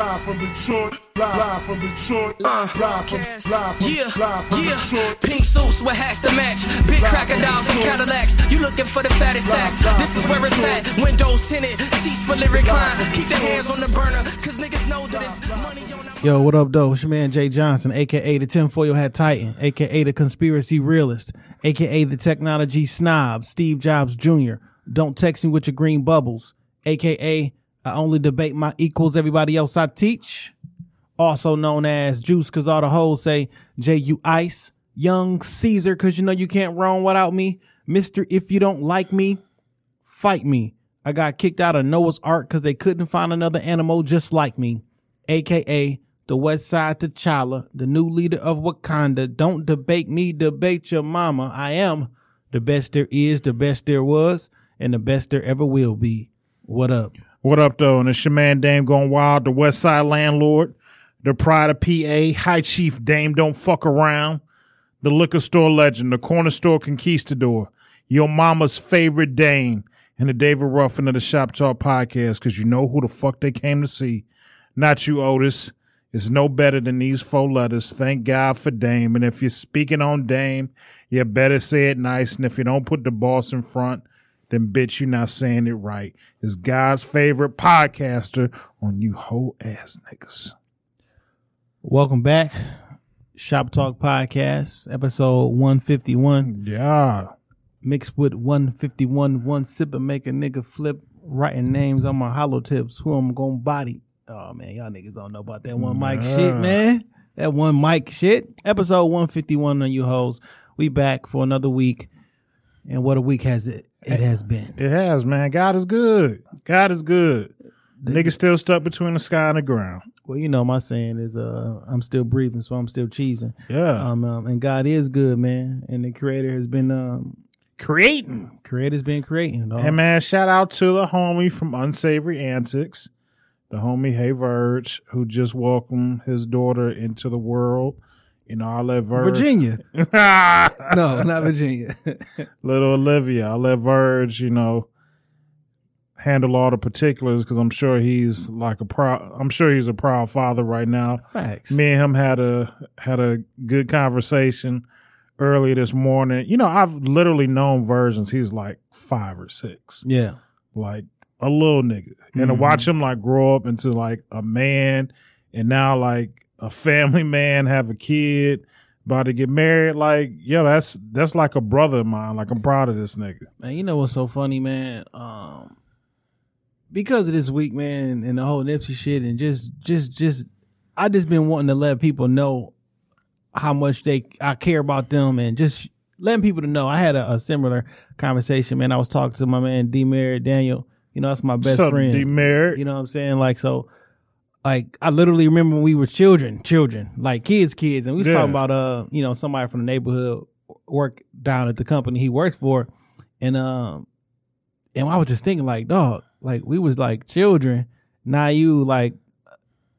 Live from Detroit, live from Detroit, uh, live from, live from, Yeah, live from yeah. Detroit. Pink suits with hats to match. Big crocodiles and Cadillacs. You looking for the fattest sacks. This is where it's at. Windows tinted, seats for lyric line. Keep the hands on the burner, cause niggas know that it's money on the Yo, what up, though? It's your man Jay Johnson, aka the tinfoil hat titan, aka the conspiracy realist, aka the technology snob, Steve Jobs Jr. Don't text me with your green bubbles, aka I only debate my equals, everybody else I teach. Also known as Juice, cause all the hoes say J U Ice, Young Caesar, cause you know you can't roam without me, Mister. If you don't like me, fight me. I got kicked out of Noah's Ark because they couldn't find another animal just like me, aka the West Side T'Challa, the new leader of Wakanda. Don't debate me, debate your mama. I am the best there is, the best there was, and the best there ever will be. What up? What up, though? And it's your man Dame going wild, the West Side landlord, the pride of PA, High Chief Dame don't fuck around, the liquor store legend, the corner store conquistador, your mama's favorite Dame, and the David Ruffin of the Shop Talk podcast, because you know who the fuck they came to see. Not you, Otis. It's no better than these four letters. Thank God for Dame. And if you're speaking on Dame, you better say it nice. And if you don't put the boss in front, then bitch, you're not saying it right. It's God's favorite podcaster on you whole ass niggas. Welcome back. Shop Talk Podcast, episode 151. Yeah. Mixed with 151, one sip and make a nigga flip, writing names on my hollow tips. Who I'm gonna body. Oh man, y'all niggas don't know about that one mic shit, man. That one mic shit. Episode 151 on you hoes. We back for another week. And what a week has it it has been. It has, man. God is good. God is good. The, Nigga still stuck between the sky and the ground. Well, you know my saying is uh I'm still breathing, so I'm still cheesing. Yeah. Um, um and God is good, man. And the creator has been um Creating. creator's been creating. dog. And man, shout out to the homie from Unsavory Antics, the homie Hey Verge, who just welcomed his daughter into the world. You know, I'll let Verge. Virginia. no, not Virginia. little Olivia. I'll let Verge, you know, handle all the particulars because I'm sure he's like a proud. I'm sure he's a proud father right now. Facts. Me and him had a had a good conversation early this morning. You know, I've literally known Verge since he was like five or six, Yeah. like a little nigga, and to Mhm. watch him like grow up into like a man, and now like a family man, have a kid. About to get married, like yo, that's that's like a brother of mine. Like I'm proud of this nigga. Man, you know what's so funny, man? Um because of this week, man, and the whole Nipsey shit and just just just I just been wanting to let people know how much they I care about them and just letting people to know. I had a, a similar conversation, man. I was talking to my man D Merritt Daniel. You know, that's my best friend. D-Merritt? You know what I'm saying? Like so like I literally remember when we were children, children, like kids, kids, and we was Yeah. talking about uh, you know, somebody from the neighborhood work down at the company he works for, and um, and I was just thinking like, dog, like we was like children, now you like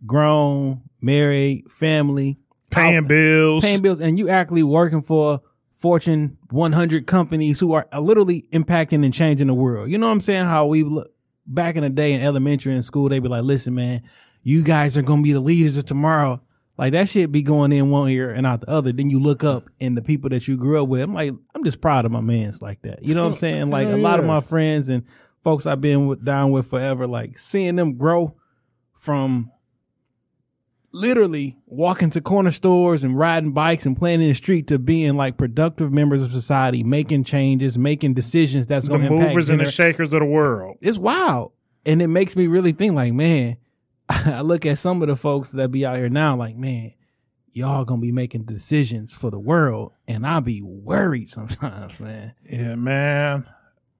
grown, married, family, paying out- bills. paying bills, and you actually working for Fortune 100 companies who are literally impacting and changing the world. You know what I'm saying? How we look back in the day in elementary and school, they'd be like, listen, man, you guys are gonna be the leaders of tomorrow. Like that shit be going in one ear and out the other. Then you look up and the people that you grew up with. I'm like, I'm just proud of my mans like that. You know what I'm saying? Like a Hell lot of my friends and folks I've been with, down with forever, like seeing them grow from literally walking to corner stores and riding bikes and playing in the street to being like productive members of society, making changes, making decisions that's the going to impact. movers and the shakers of the world. it's wild, and it makes me really think like, man, I look at some of the folks that be out here now, like, man, y'all gonna be making decisions for the world, and I be worried sometimes, man. Yeah, man.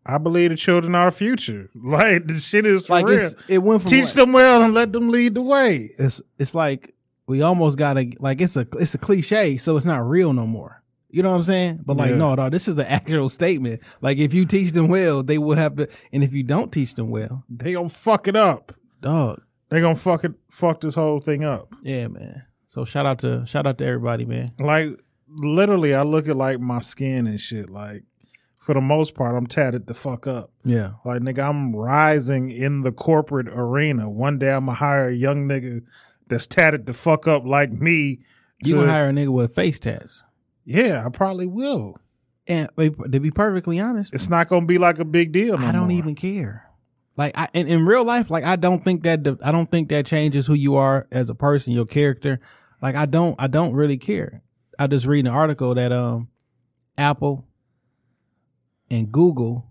I believe the children are the future. Like the shit is for Like real. it went from Teach like- them well and let them lead the way. it's it's like we almost gotta like it's a it's a cliche, so it's not real no more. You know what I'm saying? But like, Yeah. no, no, this is the actual statement. Like, if you teach them well, they will have to, and if you don't teach them well, They gonna fuck it up. dog, They gonna fuck it fuck this whole thing up. yeah, man. So shout out to shout out to everybody, man. Like literally, I look at like my skin and shit. Like for the most part, I'm tatted the fuck up. Yeah. Like nigga, I'm rising in the corporate arena. One day I'm gonna hire a young nigga that's tatted the fuck up like me. You gonna hire a nigga with face tats. Yeah, I probably will. And to be perfectly honest, It's not gonna be like a big deal. No I don't more. even care. Like I in, in real life, like I don't think that the, I don't think that changes who you are as a person, your character. Like I don't I don't really care. I just read an article that um Apple and Google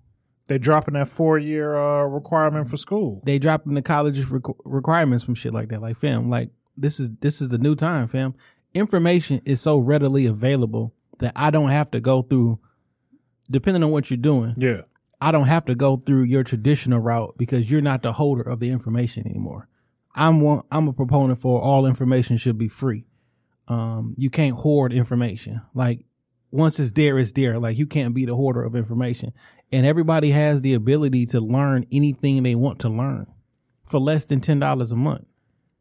They dropping that four year uh, requirement for school. they dropping the college requ- requirements from shit like that. Like fam, like this is this is the new time, fam. Information is so readily available that I don't have to go through. Depending on what you're doing, Yeah. I don't have to go through your traditional route because you're not the holder of the information anymore. I'm one. I'm a proponent for all information should be free. Um, you can't hoard information. Like once it's there, it's there. Like you can't be the hoarder of information. And everybody has the ability to learn anything they want to learn for less than ten dollars a month.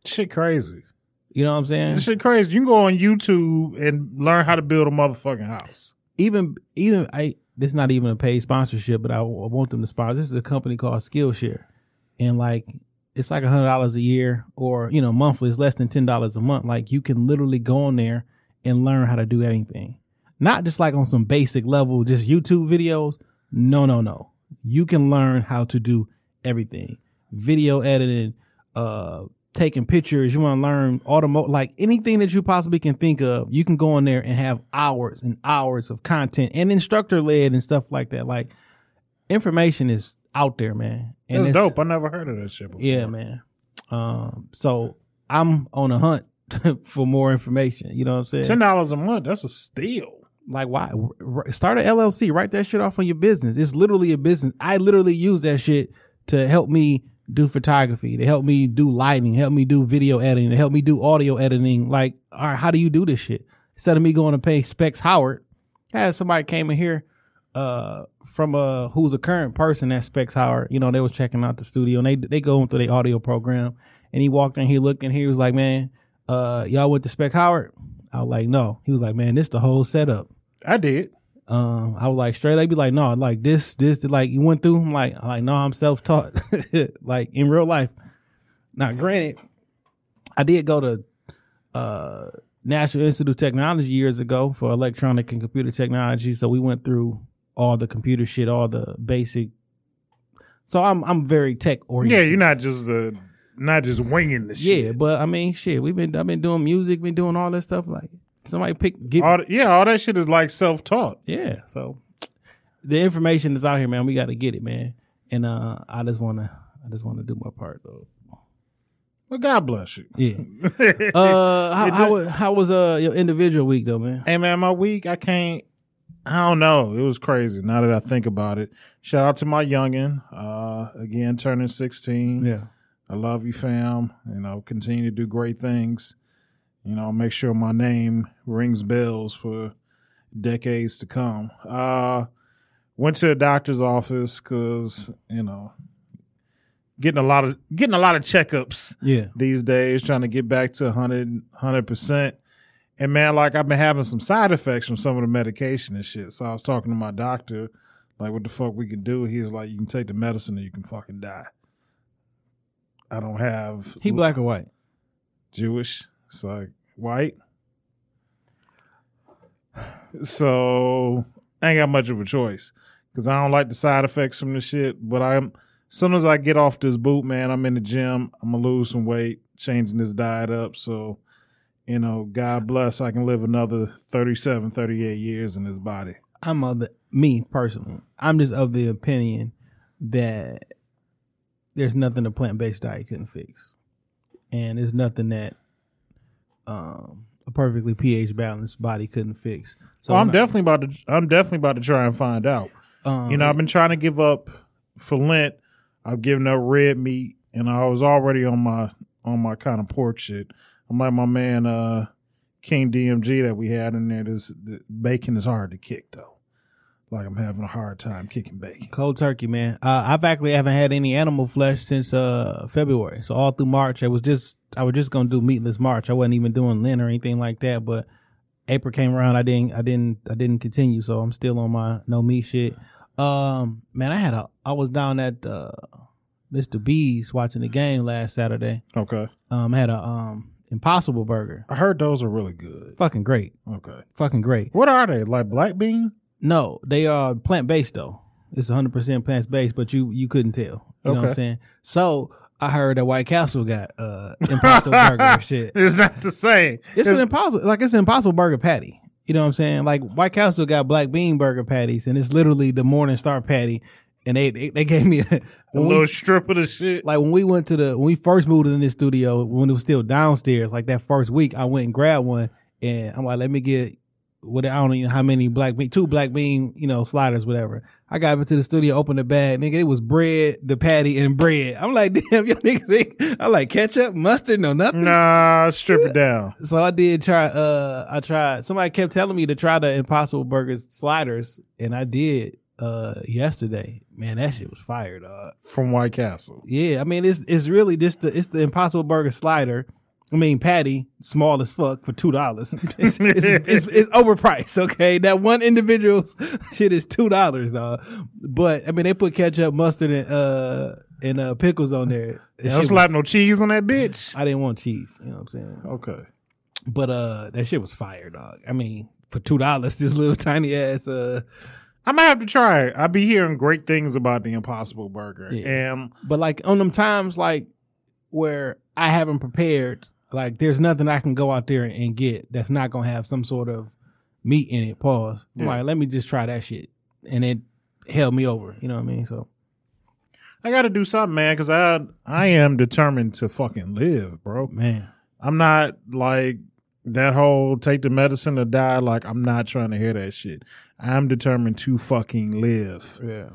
Shit crazy. You know what I'm saying? This shit crazy. You can go on YouTube and learn how to build a motherfucking house. even even I this is not even a paid sponsorship, but I, I want them to sponsor. This is a company called Skillshare, and like it's like a hundred dollars a year, or you know monthly. It's less than ten dollars a month. Like you can literally go on there and learn how to do anything, not just like on some basic level, just YouTube videos. No, no, no. You can learn how to do everything: video editing, uh, taking pictures. You want to learn automotive, like anything that you possibly can think of. You can go in there and have hours and hours of content and instructor led and stuff like that. Like information is out there, man. And That's it's- dope. I never heard of that shit before. Yeah, man. Um, so I'm on a hunt for more information. You know what I'm saying? Ten dollars a month. That's a steal. Like, why start an LLC? Write that shit off on your business. It's literally a business. I literally use that shit to help me do photography, They help me do lighting, help me do video editing, to help me do audio editing. Like, all right, how do you do this shit? Instead of me going to pay Specs Howard, had somebody came in here uh from uh who's a current person at Specs Howard. You know, they was checking out the studio and they they going through the audio program and he walked in, he looked and he was like, Man, uh y'all went to Spec Howard? I was like, No. He was like, Man, this the whole setup. I did. Um, I was like straight. They'd be like, no, like this, this, like you went through. I'm like, I'm like no, I'm self taught. like in real life. Now, granted, I did go to uh National Institute of Technology years ago for electronic and computer technology. So we went through all the computer shit, all the basic. So I'm I'm very tech oriented. Yeah, you're not just uh, not just winging the shit. Yeah, but I mean, shit, we've been I've been doing music, been doing all that stuff. Like somebody pick get All the- yeah, all that shit is like self taught. Yeah. So the information is out here, man. We got to get it, man. And uh, I just wanna, I just wanna do my part, though. Well, God bless you. Yeah. uh, how, how, how was uh your individual week though, man? Hey man, my week I can't. I don't know. It was crazy. Now that I think about it, shout out to my youngin. Uh, again, turning sixteen. Yeah. I love you, fam. You know, continue to do great things. You know, make sure my name rings bells for decades to come. Uh, went to the doctor's office because you know, getting a lot of getting a lot of checkups Yeah. these days, trying to get back to 100 percent. And man, like I've been having some side effects from some of the medication and shit. So I was talking to my doctor, like, what the fuck we can do? He's like, you can take the medicine or you can fucking die. I don't have He black or white? Jewish. It's like white. So I ain't got much of a choice because I don't like the side effects from the shit. But I'm as soon as I get off this boot, man, I'm in the gym. I'm gonna lose some weight, changing this diet up. So, you know, God bless, I can live another 37, 38 years in this body. I'm of the me personally. I'm just of the opinion that there's nothing a plant based diet couldn't fix, and there's nothing that um a perfectly pH balanced body couldn't fix. So So I'm not- definitely about to. I'm definitely about to try and find out. um, You know, I've been trying to give up for Lent. I've given up red meat, and I was already on my on my kind of pork shit. I'm like my man uh, King DMG that we had in there. This the bacon is hard to kick though. Like I'm having a hard time kicking bacon. Cold turkey, man. Uh, I've actually haven't had any animal flesh since uh February. So all through March, I was just I was just gonna do meatless March. I wasn't even doing Lent or anything like that. But April came around, I didn't, I didn't, I didn't continue. So I'm still on my no meat shit. Um, man, I had a, I was down at uh, Mr. B's watching the game last Saturday. Okay. Um, I had a um Impossible Burger, I heard those are really good. fucking great, Okay. fucking great. What are they? Like black bean? No, they are plant based though. It's 100 percent plant based, but you you couldn't tell. You know what I'm saying? So I heard that White Castle got uh Impossible Burger shit. It's not the same. It's an impossible like it's an impossible burger patty. You know what I'm saying? Like White Castle got black bean burger patties, and it's literally the MorningStar patty. And they they, they gave me a, a when we- little strip of the shit. like when we went to the when we first moved in this studio when it was still downstairs. Like that first week, I went and grabbed one, and I'm like, let me get what I don't know how many black bean, two black bean, you know, sliders, whatever. I got into the studio, opened the bag, nigga. It was bread, the patty, and bread. I'm like, damn, y'all niggas. Ain't, I like ketchup, mustard, no nothing. Nah, strip it down. So I did try. Uh, I tried. Somebody kept telling me to try the Impossible Burgers sliders, and I did. Uh, yesterday, man, that shit was fired. dog. From White Castle. Yeah, I mean, it's it's really just the it's the Impossible Burger slider. I mean, patty, small as fuck for two dollars. It's, it's, it's, it's overpriced. Okay, that one individual shit is two dollars, dog. But I mean, they put ketchup, mustard, and uh and uh pickles on there. Don't slap was- no cheese on that bitch. I didn't want cheese. You know what I'm saying? Okay. But uh, that shit was fire, dog. I mean, for two dollars, this little tiny ass uh. I might have to try it. I be hearing great things about the Impossible Burger. Yeah. And But like on them times, like where I haven't prepared, like there's nothing I can go out there and get that's not gonna have some sort of meat in it. Pause. Yeah. like, let me just try that shit, and it held me over. You know what I mean? So I got to do something, man, because I I am determined to fucking live, bro. man, I'm not like that whole take the medicine or die. Like I'm not trying to hear that shit. I'm determined to fucking live yeah,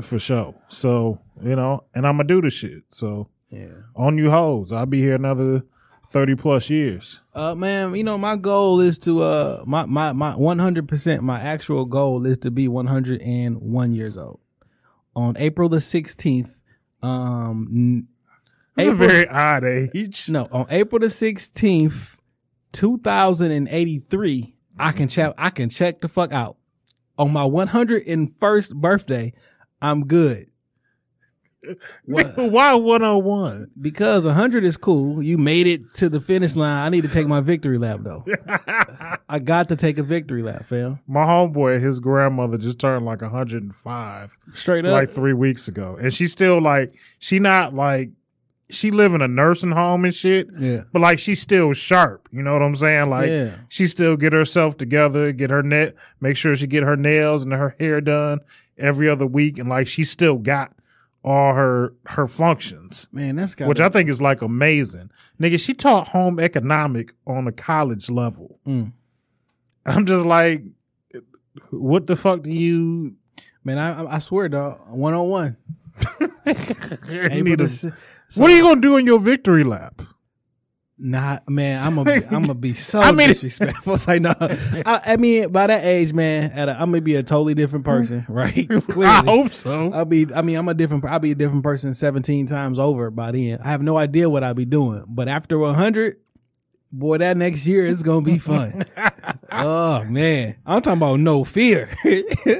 for sure. So you know, and I'm gonna do the shit. So yeah. on you hoes, I'll be here another thirty plus years. Uh, man, you know my goal is to uh my my my 100 percent my actual goal is to be 101 years old on April the 16th. Um, n- It's a very odd age. No, on April the sixteenth, two thousand and eighty-three, I can check. I can check the fuck out. On my one hundred and first birthday, I'm good. Why 101? because hundred is cool. You made it to the finish line. I need to take my victory lap though. I got to take a victory lap, fam. My homeboy, his grandmother just turned like 105 Straight up. like three weeks ago. And she's still like, she not like, she live in a nursing home and shit. Yeah. But like, she's still sharp. You know what I'm saying? Like, Yeah. she still get herself together, get her net, make sure she get her nails and her hair done every other week. And like, she still got all her, her functions. Man, that's got Which I think is like amazing. Nigga, she taught home economic on a college level. Mm. I'm just like, what the fuck do you, man. I I- swear, dog. One on one. you need to- what are you gonna do in your victory lap? Nah, man, I'm gonna I'm gonna be so I mean- disrespectful. It's like no, I, I mean by that age, man, at a, I'm gonna be a totally different person, right? Clearly, I hope so. I'll be. I mean, I'm a different. I'll be a different person 17 times over by then. I have no idea what I'll be doing, but after 100, boy, that next year is gonna be fun. oh man, I'm talking about no fear,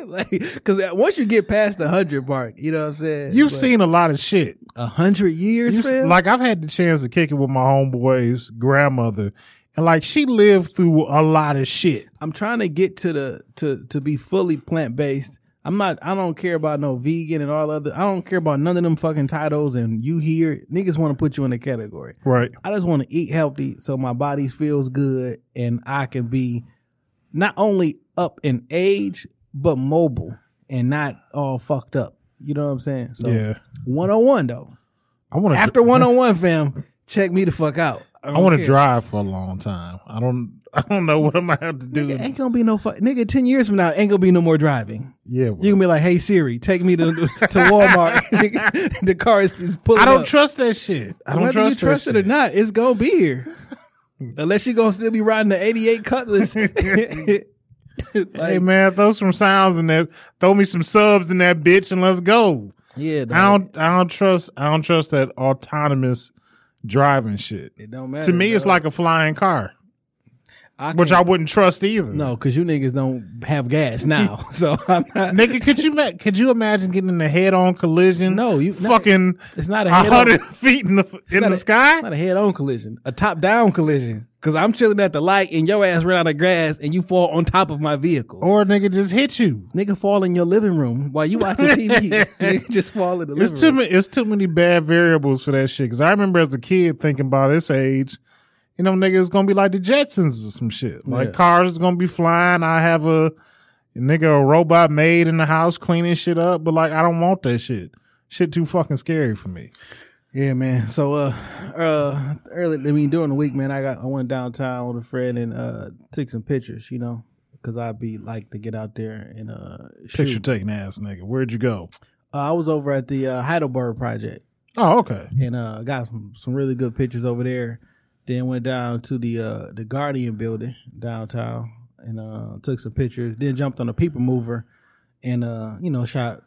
like because once you get past the hundred mark, you know what I'm saying. You've But seen a lot of shit. a hundred years, like I've had the chance to kick it with my homeboy's grandmother, and like she lived through a lot of shit. I'm trying to get to the to to be fully plant based. I'm not. I don't care about no vegan and all other. I don't care about none of them fucking titles. And you here, niggas want to put you in a category. Right. I just want to eat healthy so my body feels good and I can be not only up in age but mobile and not all fucked up. You know what I'm saying? So Yeah. 101 though. I want to. After 101, fam, check me the fuck out. I want to drive for a long time. I don't. I don't know what I'm gonna have to do. Nigga, ain't gonna be no fuck. Nigga, 10 years from now, ain't gonna be no more driving. yeah. well, You can be like, hey Siri, take me to to Walmart. Nigga, the car is, is pulling I don't up. trust that shit. I don't Whether trust you trust that it or not, it's gonna be here. Unless you're gonna still be riding the 88 Cutlass. Like, Hey man, throw some sounds in there. Throw me some subs in that bitch and let's go. yeah, dog. I don't. I don't trust. I don't trust that autonomous driving shit. It don't matter. To me, it's like a flying car. I which I wouldn't trust either. No, because you niggas don't have gas now. so I'm not. Nigga, could you could you imagine getting in a head on collision? No, you- fucking. It's not a hundred feet in the in not the a- sky. Not a head on collision, a top down collision. Because I'm chilling at the light and your ass ran out of grass and you fall on top of my vehicle. Or a nigga just hit you. Nigga fall in your living room while you watching TV. Nigga just fall in the living It's too room. many. It's too many bad variables for that shit. Because I remember as a kid thinking about this age, you know, nigga, it's gonna be like the Jetsons or some shit. Like Yeah. cars is gonna be flying. I have a, a nigga a robot maid in the house cleaning shit up. But like, I don't want that shit. Shit too fucking scary for me. Yeah, man. So uh uh early I mean during the week, man, I got I went downtown with a friend and uh took some pictures, you know, because I'd be like to get out there and uh Picture taking ass nigga. Where'd you go? Uh, I was over at the uh, Heidelberg project Oh, okay. and uh got some some really good pictures over there. Then went down to the uh the Guardian building downtown and uh took some pictures. Then jumped on a people mover and uh you know shot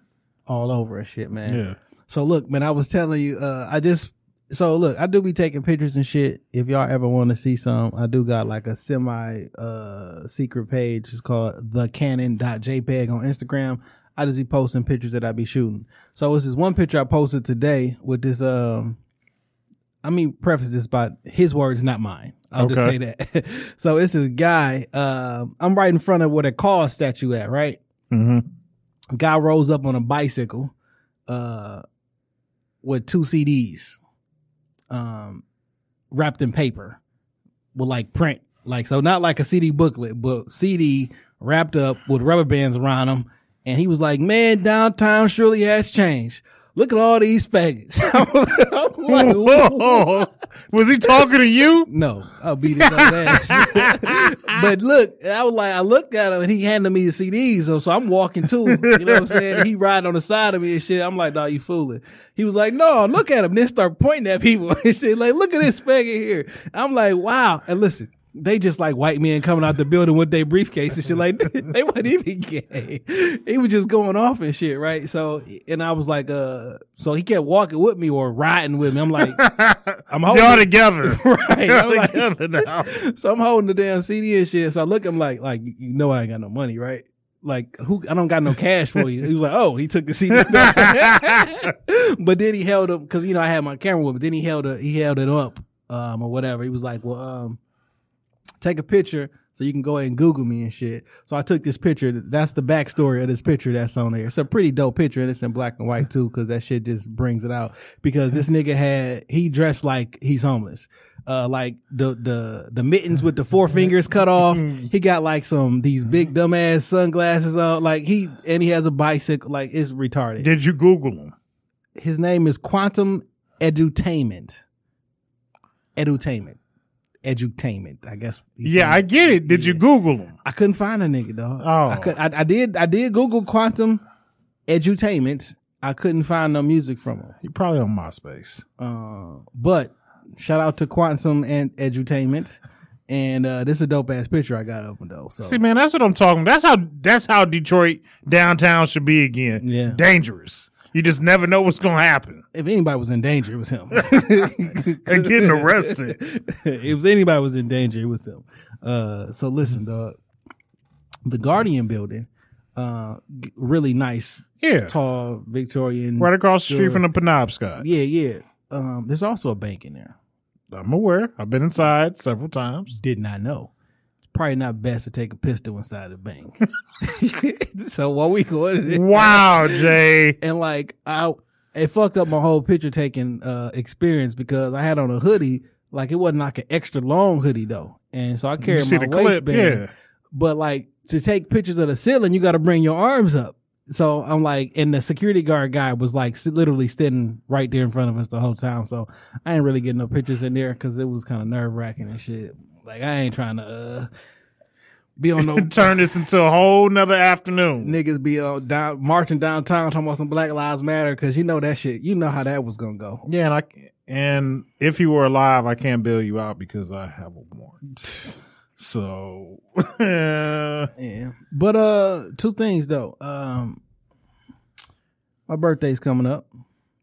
all over and shit, man. Yeah. So look, man, I was telling you, uh, I just so look, I do be taking pictures and shit. If y'all ever want to see some, I do got like a semi uh secret page. It's called the canon.jpg on Instagram. I just be posting pictures that I be shooting. So it's this one picture I posted today with this um I mean preface this by his words, not mine. I'll just say that. so it's this guy, um, I'm right in front of where the car statue at, right? Mm-hmm. guy rolls up on a bicycle uh with two CDs um wrapped in paper with like print. Like so not like a CD booklet but CD wrapped up with rubber bands around them and he was like man downtown surely has changed look at all these faggots I'm like, Whoa. Was he talking to you? no, I'll beat his old ass. but look, I was like, I looked at him and he handed me the CDs. So, so I'm walking too. You know what I'm saying? He riding on the side of me and shit. I'm like, nah, you fooling. He was like, no, look at him. Then start pointing at people and shit. Like, look at this faggot here. I'm like, wow. And listen, they just like white men coming out the building with their briefcase and shit. Like they wasn't even gay. He was just going off and shit, right? So, and I was like, uh, so he kept walking with me or riding with me. I'm like, I'm holding Y'all together. right. Y'all like- together now. so I'm holding the damn CD and shit. So I look at him like, like you know I ain't got no money, right? Like who? I don't got no cash for you. He was like, oh, he took the CD, but then he held up because you know I had my camera with me. Then he held it, he held it up, um, or whatever. He was like, well, um, take a picture so you can go ahead and Google me and shit. So I took this picture. That's the backstory of this picture that's on there. It's a pretty dope picture and it's in black and white too, because that shit just brings it out. Because this nigga had he dressed like he's homeless. Uh, like the the the mittens with the four fingers cut off. He got like some these big dumbass sunglasses on. Like he and he has a bicycle. Like it's retarded. Did you Google him? His name is Quantum Edutainment. Edutainment. Edutainment. I guess. Yeah, I get it. Did you Google him? I couldn't find a nigga dog. Oh. I could. I, I did. I did Google quantum edutainment. I couldn't find no music from him. He probably on MySpace. Uh, but shout out to quantum and edutainment. And uh, this is a dope ass picture I got of him though. So See, man, that's what I'm talking. That's how that's how Detroit downtown should be again. Yeah. dangerous. You just never know what's gonna happen. if anybody was in danger, it was him. And getting arrested. if anybody was in danger, it was him. Uh, so listen, dog. The Guardian building, uh, really nice, Yeah, tall Victorian. right across the street from the Penobscot. Yeah, yeah. Um, there's also a bank in there. I'm aware. I've been inside several times. Did not know. Probably not best to take a pistol inside the bank. so while we going in Wow, Jay. and like I, it fucked up my whole picture taking uh experience because I had on a hoodie. Like it wasn't like an extra long hoodie though, and so I carried my the clip? waistband. Yeah. But like to take pictures of the ceiling, you got to bring your arms up. So I'm like, and the security guard guy was like literally sitting right there in front of us the whole time. So I ain't really getting no pictures in there because it was kind of nerve wracking and shit. Like I ain't trying to uh, be on no Turn this into a whole nother afternoon. niggas be on down marching downtown talking about some Black Lives Matter because you know that shit. You know how that was gonna go. Yeah, and I and if you were alive, I can't bail you out because I have a warrant. So yeah. Yeah. But uh, two things though. Um, my birthday's coming up.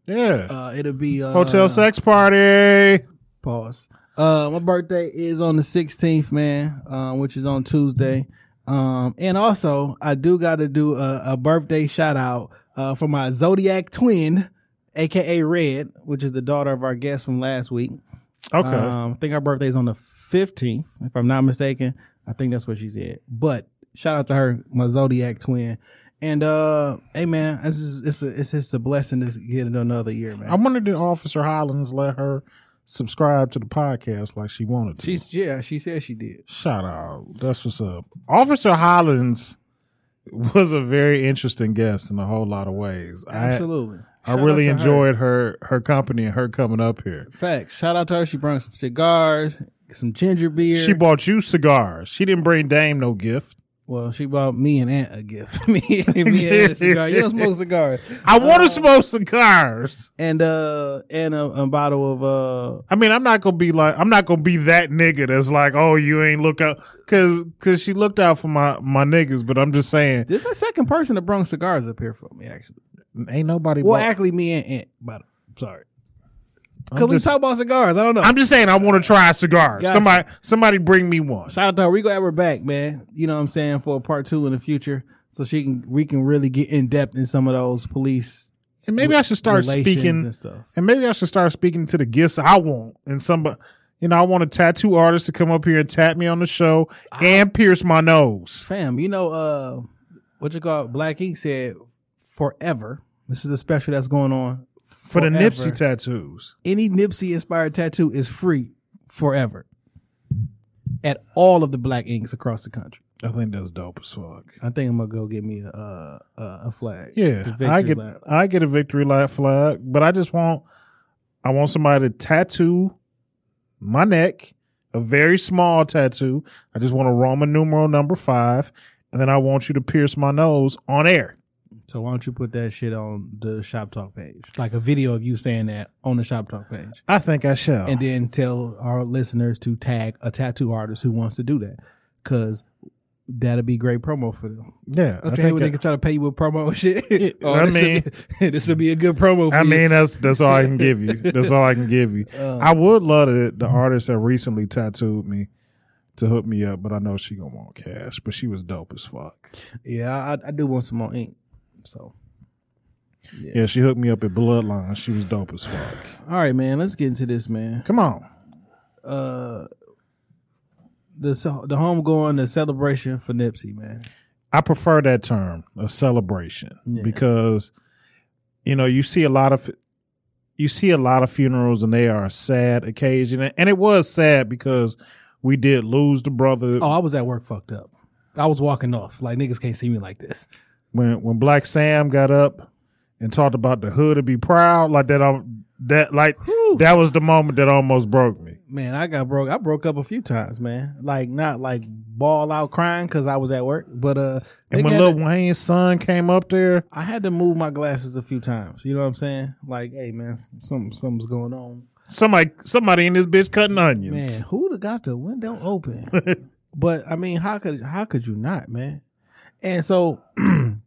yeah. Uh, it'll be uh, Hotel sex party. Pause. Uh, my birthday is on the 16th, man, uh, which is on Tuesday. Um, and also I do got to do a, a birthday shout out, uh, for my Zodiac twin, aka Red, which is the daughter of our guest from last week. Okay. Um, I think her birthday's on the 15th, if I'm not mistaken. I think that's what she said. But shout out to her, my Zodiac twin. And uh, hey man, it's just, it's a, it's just a blessing to get into another year, man. I wonder did Officer Hollins let her subscribe to the podcast like she wanted to. She's yeah, she said she did. Shout out. That's what's up. Officer Hollins was a very interesting guest in a whole lot of ways. Absolutely. I Shout really enjoyed her. her company and her coming up here. her. facts. Shout out to her. She brought some cigars, some ginger beer. She bought you cigars. She didn't bring Dame no gift. Well, she bought me and Aunt a gift. me, me and Aunt a cigar. You don't smoke cigars. I want to smoke cigars. And uh, and a, a bottle of uh, I mean, I'm not gonna be like, I'm not gonna be that nigga that's like, oh, you ain't look out, cause, cause she looked out for my, my niggas. But I'm just saying, This is the second person that brought cigars up here for me, actually. ain't nobody. Well, bought- actually, me and Aunt. But sorry, because we talk about cigars. I don't know. I'm just saying, I want to try cigars. Gotcha. Somebody, somebody, bring me one. Shout out to her. We gonna have her back, man. You know what I'm saying for a part two in the future, so she can we can really get in depth in some of those police And maybe I should start speaking, and stuff. and maybe I should start speaking to the gifts I want. And somebody, you know, I want a tattoo artist to come up here and tap me on the show and pierce my nose. Fam, you know uh what you call? Black Ink said forever. This is a special that's going on For the. Nipsey tattoos. Any Nipsey inspired tattoo is free forever at all of the Black Inks across the country. I think that's dope as fuck. I think I'm gonna go get me a a, flag. Yeah, I get lap. I get a victory lap flag, but I just want I want somebody to tattoo my neck, a very small tattoo. I just want a Roman numeral number five, and then I want you to pierce my nose on air. So why don't you put that shit on the Shop Talk page, like a video of you saying that on the Shop Talk page, I think I shall. and then tell our listeners to tag a tattoo artist who wants to do that, because that'll be great promo for them. yeah, I Okay, think when they can try to pay you with promo shit. oh, I this will mean- be, this will be a good promo. For I you. mean, that's that's all I can give you. That's all I can give you. Um, I would love it. The artist that recently tattooed me to hook me up, but I know she gonna want cash. But she was dope as fuck. yeah, I, I do want some more ink. So, Yeah, she hooked me up at Bloodline. She was dope as fuck. all right, man, let's get into this, man. Come on. Uh, the the homegoing, the celebration for Nipsey, man. I prefer that term, a celebration, Yeah. because you know you see a lot of you see a lot of funerals and they are a sad occasion, and it was sad because we did lose the brother Oh, I was at work, fucked up. I was walking off like niggas can't see me like this. When when Blacc Sam got up and talked about the hood to be proud, like that. um, That like that was the moment that almost broke me. Man, I got broke. I broke up a few times, man. Like not like ball out crying because I was at work, but uh, And when Lil Wayne's son came up there, I had to move my glasses a few times. You know what I'm saying? Like, hey man, something something's going on. somebody somebody in this bitch cutting onions. Man, who'd have got the window open? but I mean, how could how could you not, man? And so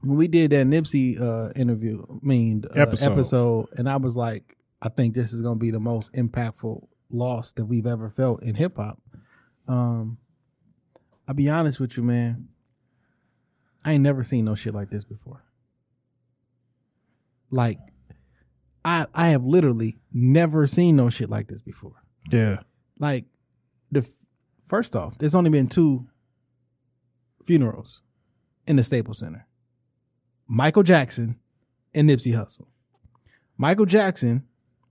when we did that Nipsey uh interview, I mean uh, Episode. episode, and I was like, I think this is gonna be the most impactful loss that we've ever felt in hip hop. Um, I'll be honest with you, man. I ain't never seen no shit like this before. Like, I I have literally never seen no shit like this before Yeah, like the f- first off, there's only been two funerals in the Staples Center. Michael Jackson and Nipsey Hussle. Michael Jackson,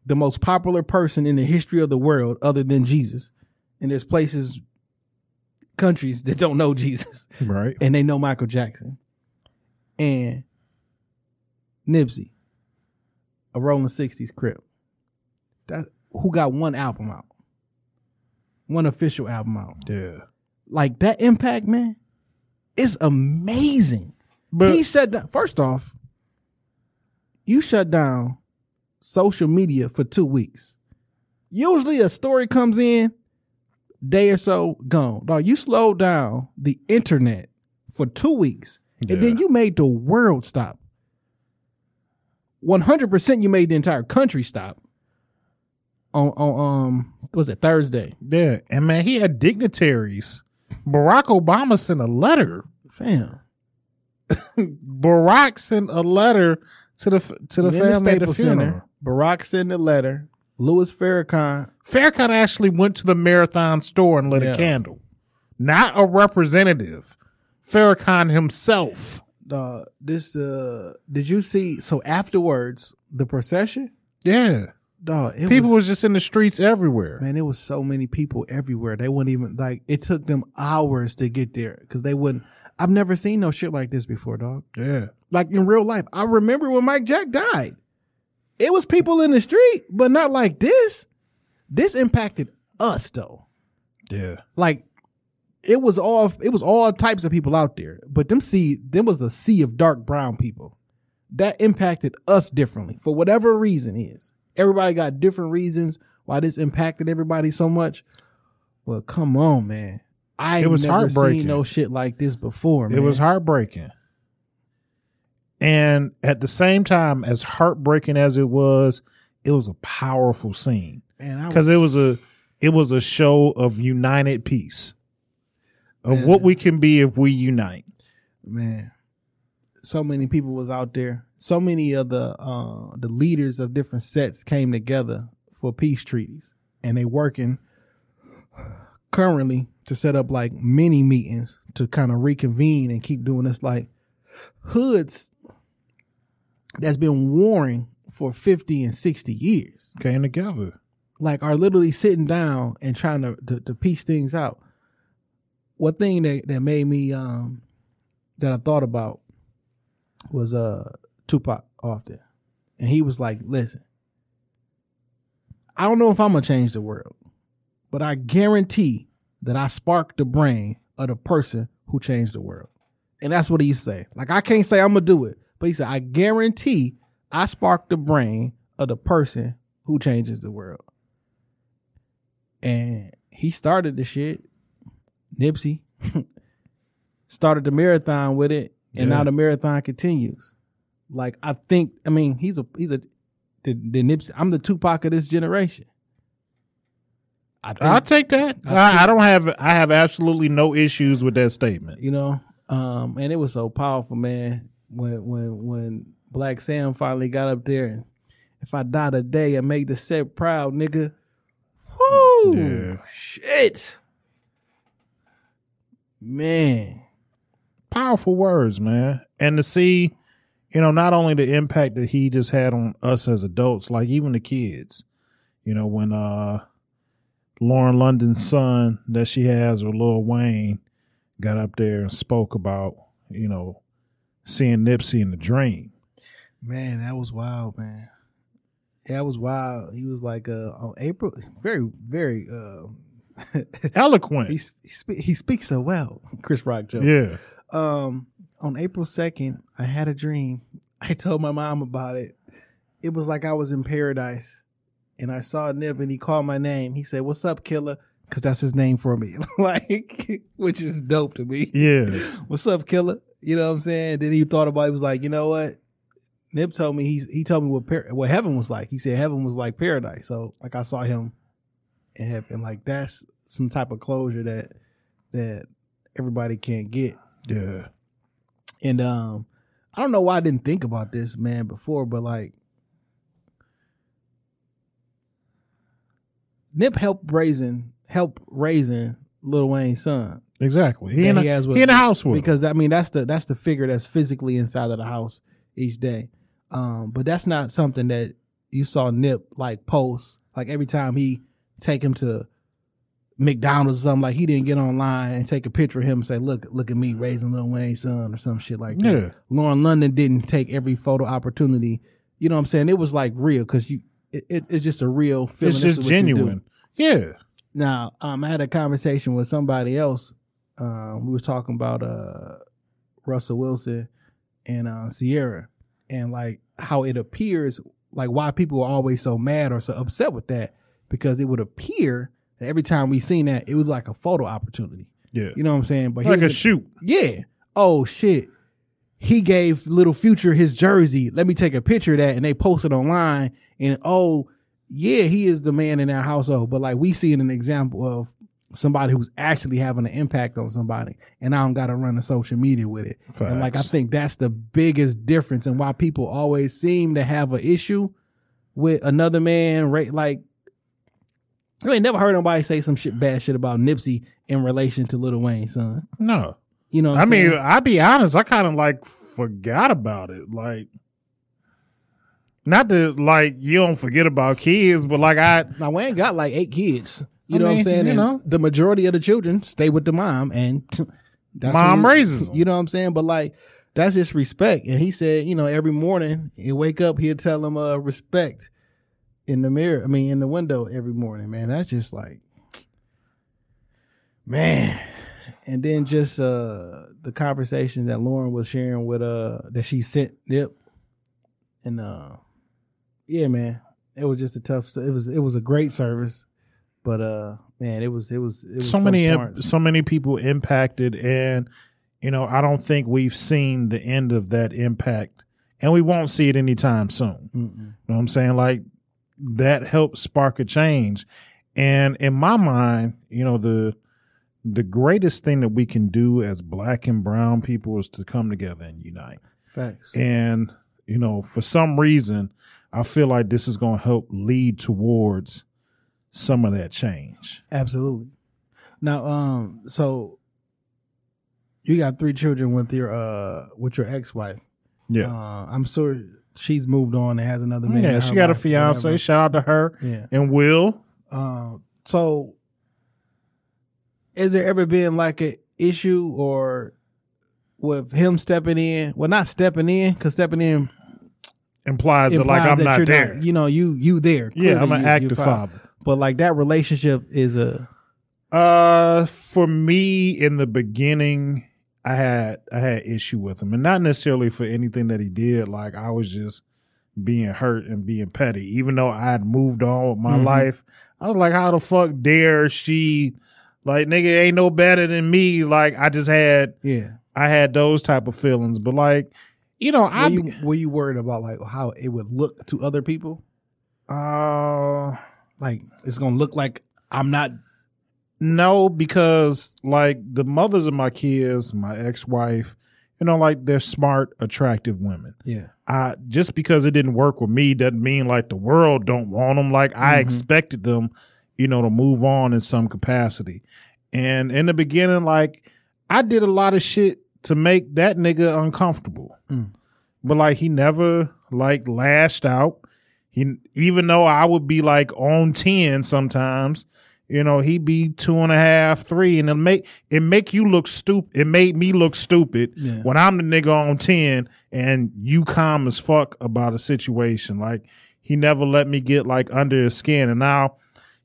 the most popular person in the history of the world other than Jesus. And there's places countries that don't know Jesus right. and they know Michael Jackson. And Nipsey, a Rolling 60s crip. That who got one album out. One official album out. Yeah, Like that impact, man, is amazing. But he shut down first off, you shut down social media for two weeks. Usually a story comes in, day or so, gone. Dog, you slowed down the internet for two weeks. Yeah. And then you made the world stop. 100% you made the entire country stop on on um was it Thursday? Yeah, and man, he had dignitaries. Barack Obama sent a letter. Fam, Barack sent a letter to the to the family the Staples funeral. Barack sent a letter. Louis Farrakhan, Farrakhan actually went to the marathon store and lit Yeah. a candle. Not a representative. Farrakhan himself. uh, this uh, did you see? So afterwards, the procession, Yeah. dog. People was, was just in the streets everywhere. man. It was so many people everywhere. They wouldn't even like. It took them hours to get there because they wouldn't. I've never seen no shit like this before, dog. Yeah. like in real life. I remember when Mike Jack died. It was people in the street, but not like this. This impacted us though. Yeah. Like it was all it was all types of people out there, but them sea them was a sea of dark brown people that impacted us differently for whatever reason is. Everybody got different reasons why this impacted everybody so much. Well, come on, man. I It was never heartbreaking. seen no shit like this before. Man. It was heartbreaking. And at the same time, as heartbreaking as it was, it was a powerful scene. Because it was a it was a show of united peace. Of Man. what we can be if we unite. man so many people was out there so many of the uh the leaders of different sets came together for peace treaties and they working currently to set up like mini meetings to kind of reconvene and keep doing this like hoods that's been warring for 50 and 60 years Came together. like are literally sitting down and trying to, to to piece things out. One thing that that made me um that I thought about was uh Tupac often, and he was like, "Listen, I don't know if I'm gonna change the world, but I guarantee that I sparked the brain of the person who changed the world." And that's what he used to say. Like I can't say I'm gonna do it, but he said, "I guarantee I sparked the brain of the person who changes the world." and he started the shit. Nipsey started the marathon with it, and Yeah. now the marathon continues. Like I think, I mean, he's a he's a the, the Nipsey. I'm the Tupac of this generation. I think, I'll take that. I, I don't have I have absolutely no issues with that statement. you know, um, and it was so powerful, man. When when when Blacc Sam finally got up there, and if I die today I make the set proud, nigga. Whoo, Yeah. shit, man. Powerful words, man. And to see, you know, not only the impact that he just had on us as adults, like even the kids. You know, when uh Lauren London's son that she has with Lil Wayne got up there and spoke about, you know, seeing Nipsey in the dream. Man, that was wild, man. That was wild. He was like uh on April very very uh Eloquent. he he, spe- he speaks so well. Chris Rock joke. yeah. Um on April 2nd, I had a dream. I told my mom about it. It was like I was in paradise and I saw Nip and he called my name. He said, "What's up, killer?" Cuz that's his name for me. like which is dope to me. Yeah. What's up, killer? You know what I'm saying? Then he thought about it. He was like, you know what? Nip told me he he told me what par- what heaven was like. He said heaven was like paradise. So like I saw him in heaven. Like that's some type of closure that that everybody can't get. Yeah. And um, I don't know why I didn't think about this man before, but like Nip helped raising help raising Lil Wayne's son. Exactly. He in, the, he has with he in the house with him. because I mean that's the that's the figure that's physically inside of the house each day. Um, but that's not something that you saw Nip like post like every time he take him to McDonald's or something like he didn't get online and take a picture of him and say look look at me raising Lil Wayne's son or some shit like that. Yeah. Lauren London didn't take every photo opportunity. You know what I'm saying? It was like real because you it, it, it's just a real feeling. it's just is what you do. genuine. Yeah. Now, um, I had a conversation with somebody else. Um, we were talking about uh, Russell Wilson and uh, Ciara, and like how it appears, like why people are always so mad or so upset with that, because it would appear that every time we seen that, it was like a photo opportunity. Yeah. You know what I'm saying? But like a the- shoot. yeah. Oh shit. He gave Little Future his jersey. Let me take a picture of that, and they posted online. And oh, yeah, he is the man in our household, but like we see an example of somebody who's actually having an impact on somebody, and I don't got to run the social media with it. And like I think that's the biggest difference, and why people always seem to have an issue with another man. Right, like you ain't never heard nobody say some shit bad shit about Nipsey in relation to Little Wayne, son. No. You know, what I mean. I'll be honest, I kind of like forgot about it. Like, not that like you don't forget about kids, but like I, Now Wayne got like eight kids. You I know what I'm saying? you And know. the majority of the children stay with the mom, and that's Mom who- raises 'em. You know what I'm saying? But like that's just respect. And he said, you know, every morning he wake up, he'll tell him uh respect in the mirror. I mean, in the window every morning. Man, that's just like, man. And then just uh the conversation that Lauren was sharing with uh that she sent Nip, and uh yeah, man, it was just a tough. It was it was a great service, but uh, man, it was it was it was so many parts. so many people impacted and you know i don't think we've seen the end of that impact and we won't see it anytime soon Mm-mm. you know what i'm saying like that helped spark a change and in my mind you know the the greatest thing that we can do as black and brown people is to come together and unite Facts. and you know for some reason i feel like this is going to help lead towards some of that change Absolutely. Now, um, so you got three children with your uh with your ex wife. yeah Uh, I'm sure she's moved on and has another man. Yeah, she got a fiance. Shout out to her Yeah. and Will. Um, so is there ever been like an issue or with him stepping in? Well, not stepping in because stepping in Implies, that like I'm that not there. you know, you you there. yeah, I'm an you- active father. But like that relationship is a Uh, for me, in the beginning, I had I had issue with him, and not necessarily for anything that he did. Like I was just being hurt and being petty, even though I had moved on with my Mhm. life. I was like, how the fuck dare she? Like nigga ain't no better than me. Like I just had yeah. I had those type of feelings, but like you know, Were I you were you worried about like how it would look to other people? uh Like it's gonna look like I'm not. No, because like the mothers of my kids, my ex-wife, you know, like they're smart, attractive women. Yeah. I just because it didn't work with me doesn't mean like the world don't want them. Like I Mhm. expected them, you know, to move on in some capacity. And in the beginning, like I did a lot of shit to make that nigga uncomfortable. Mm. But like he never like lashed out. He even though I would be like on ten sometimes, you know, he'd be two and a half, three, and it make it make you look stupid. It made me look stupid Yeah. when I'm the nigga on ten and you calm as fuck about a situation. Like he never let me get like under his skin, and now,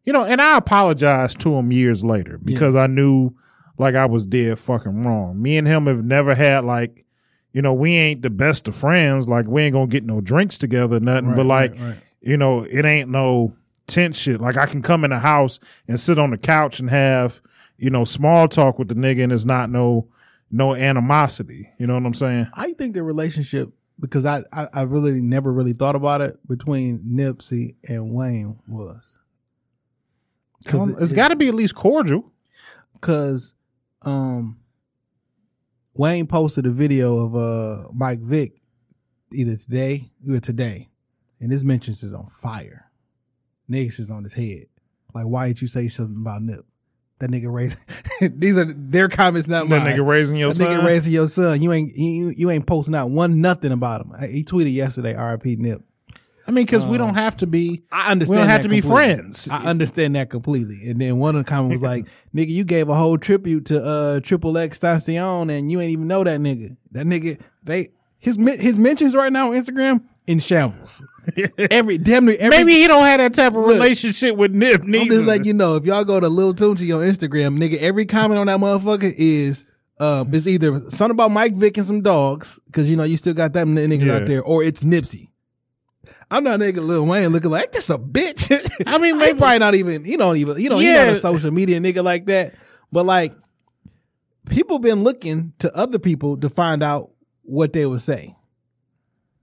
you know, and I apologized to him years later because I knew like I was dead fucking wrong. Me and him have never had like, you know, we ain't the best of friends. Like we ain't gonna get no drinks together, nothing. Right, but like, right, right. you know, it ain't no tense shit. Like I can come in the house and sit on the couch and have, you know, small talk with the nigga and it's not no no animosity. You know what I'm saying? I think the relationship? Because I, I I really never really thought about it between Nipsey and Wayne was. Because it's got to be at least cordial. because um Wayne posted a video of uh Mike Vick either today or today, and his mentions is on fire. Niggas is on his head. Like, why didn't you say something about Nip? That nigga raised. these are their comments, not That mine. nigga raising your that son. nigga raising your son. You ain't you, you ain't posting out one nothing about him. He tweeted yesterday, "R.I.P. Nip." I mean, because we don't have to be. I understand. We don't have that to be completely. friends. I understand that completely. And then one of the comments was like, "Nigga, you gave a whole tribute to uh XXXTentacion, and you ain't even know that nigga. That nigga, they his men- his mentions right now on Instagram in shambles. every damn near every. Maybe he don't have that type of relationship with Nip. I'm Neither. just letting you know if y'all go to Lil Tunechi on Instagram, nigga, every comment on that motherfucker is. Um, it's either something about Mike Vick and some dogs, because you know you still got that niggas Yeah. out there, or it's Nipsey. I'm not nigga Lil Wayne looking like that's a bitch. I mean, he maybe probably not even you don't even you know Yeah. he not a social media nigga like that. But like people been looking to other people to find out what they would say.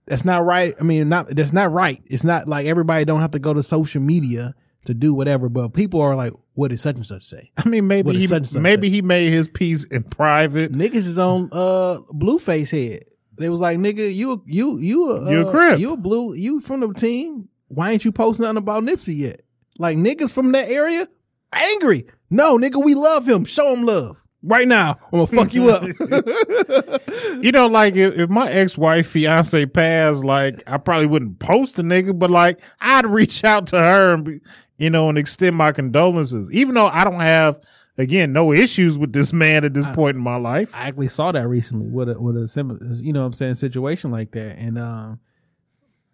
that's not right. I mean, not that's not right. It's not like everybody don't have to go to social media to do whatever, but people are like, what did such and such say? I mean, maybe he such such maybe he made his piece in private. Niggas is on uh Blueface head. They was like, nigga, you you you a, You a uh, Crip. You a blue you from the team. Why ain't you posting nothing about Nipsey yet? Like niggas from that area angry. No, nigga, we love him. Show him love. Right now, I'm gonna fuck you up. You know, like if, if my ex wife fiance passed, like I probably wouldn't post the nigga, but like I'd reach out to her and be, you know and extend my condolences, even though I don't have again no issues with this man at this point in my life. I actually saw that recently with a with a similar, you know, what I'm saying situation like that, and um,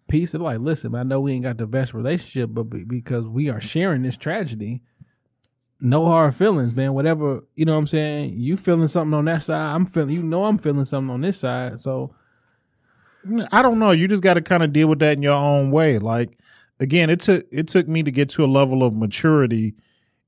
peace of like, listen, I know we ain't got the best relationship, but be- because we are sharing this tragedy, no hard feelings, man. Whatever, you know, what I'm saying, you feeling something on that side, I'm feeling, you know, I'm feeling something on this side, so I don't know. You just got to kind of deal with that in your own way. Like again, it took it took me to get to a level of maturity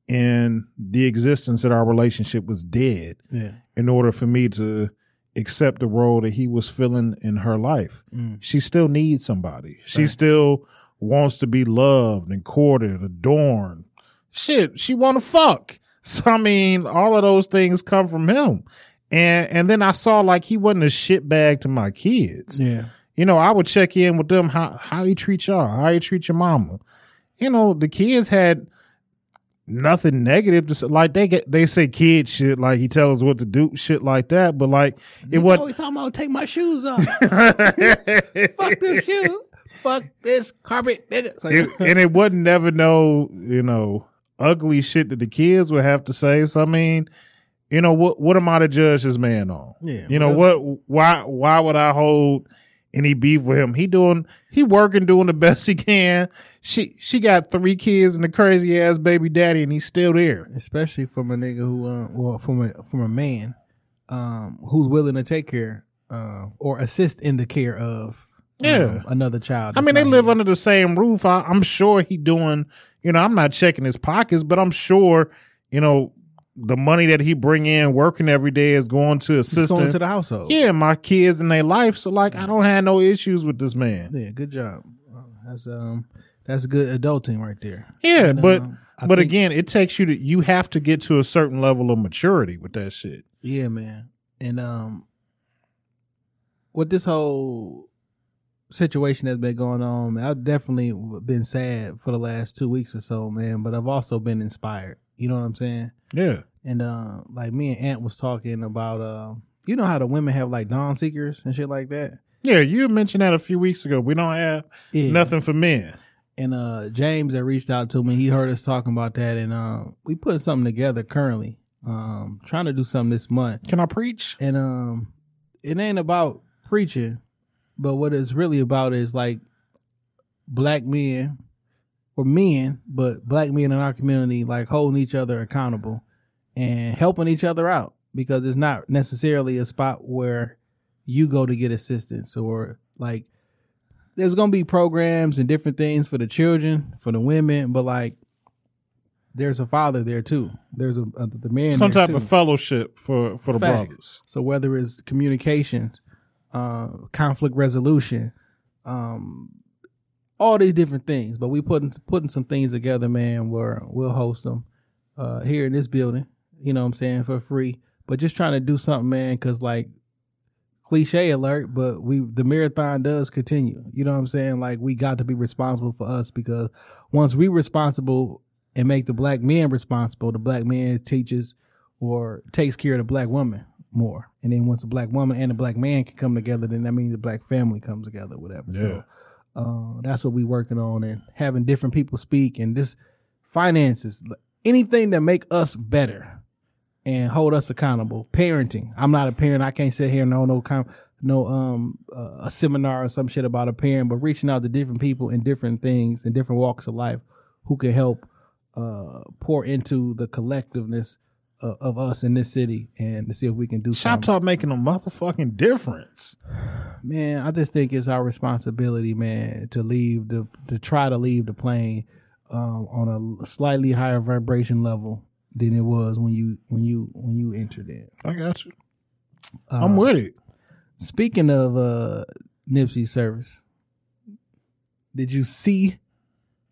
in the existence that our relationship was dead. yeah, in order for me to accept the role that he was filling in her life. Mm. She still needs somebody. She still wants to be loved and courted, adorned. Shit, she want to fuck. So I mean, all of those things come from him. And and then I saw like he wasn't a shitbag to my kids. yeah, You know, I would check in with them how how you treat y'all, how you treat your mama. You know, the kids had nothing negative to say. Like they get they say kid shit, like he tells us what to do, shit like that. But like it was always talking about take my shoes off, fuck this shoe. fuck this carpet, nigga. So, it, and it wasn't never no, you know, ugly shit that the kids would have to say. So I mean, you know, what what am I to judge this man on? Yeah, You know well, what why why would I hold any beef with him? He doing he working doing the best he can. She she got three kids and a crazy ass baby daddy and he's still there. especially from a nigga who, uh, well, from a from a man, um, who's willing to take care, uh, or assist in the care of, um, Yeah. another child. I mean, they live his. under the same roof. I, I'm sure he doing, you know, I'm not checking his pockets, but I'm sure, you know, the money that he bring in working every day is going to assist going to the household. yeah, my kids and their life. So like, I don't have no issues with this man. yeah, good job. Uh, That's um, that's good adulting right there. Yeah, And, but um, but again, it takes you to you have to get to a certain level of maturity with that shit. Yeah, man. And um with this whole situation that's been going on, man, I've definitely been sad for the last two weeks or so, man. But I've also been inspired. You know what I'm saying? Yeah. And uh like me and Aunt was talking about uh you know how the women have like dawn seekers and shit like that? Yeah, you mentioned that a few weeks ago. We don't have Yeah. nothing for men. And uh James that reached out to me, he heard us talking about that and uh we put something together currently. Um trying to do something this month. Can I preach? and um it ain't about preaching but what it's really about is like black men or men but black men in our community like holding each other accountable and helping each other out because it's not necessarily a spot where you go to get assistance or like there's gonna be programs and different things for the children for the women but like there's a father there too there's a, a the man Some type too. of fellowship for for the Facts. brothers. So whether it's communications, uh, conflict resolution, um, all these different things, but we putting putting some things together, man. Where we'll host them uh, here in this building. You know what I'm saying for free, but just trying to do something, man. Because like cliche alert, but we the marathon does continue. You know what I'm saying? Like we got to be responsible for us because once we responsible and make the black man responsible, the black man teaches or takes care of the black woman more. And then once the black woman and the black man can come together, then that means the black family comes together, whatever. Yeah. So uh, that's what we working on and having different people speak and this finances, anything that make us better and hold us accountable. Parenting. I'm not a parent. I can't sit here and know no com- no um uh, a seminar or some shit about a parent, but reaching out to different people in different things in different walks of life who can help uh pour into the collectiveness uh, of us in this city and to see if we can do Shop something. Talk making a motherfucking difference. Man, I just think it's our responsibility, man, to leave the to try to leave the plane um, on a slightly higher vibration level than it was when you when you when you entered it. I got you. Uh, I'm with it. Speaking of uh, Nipsey's service? Did you see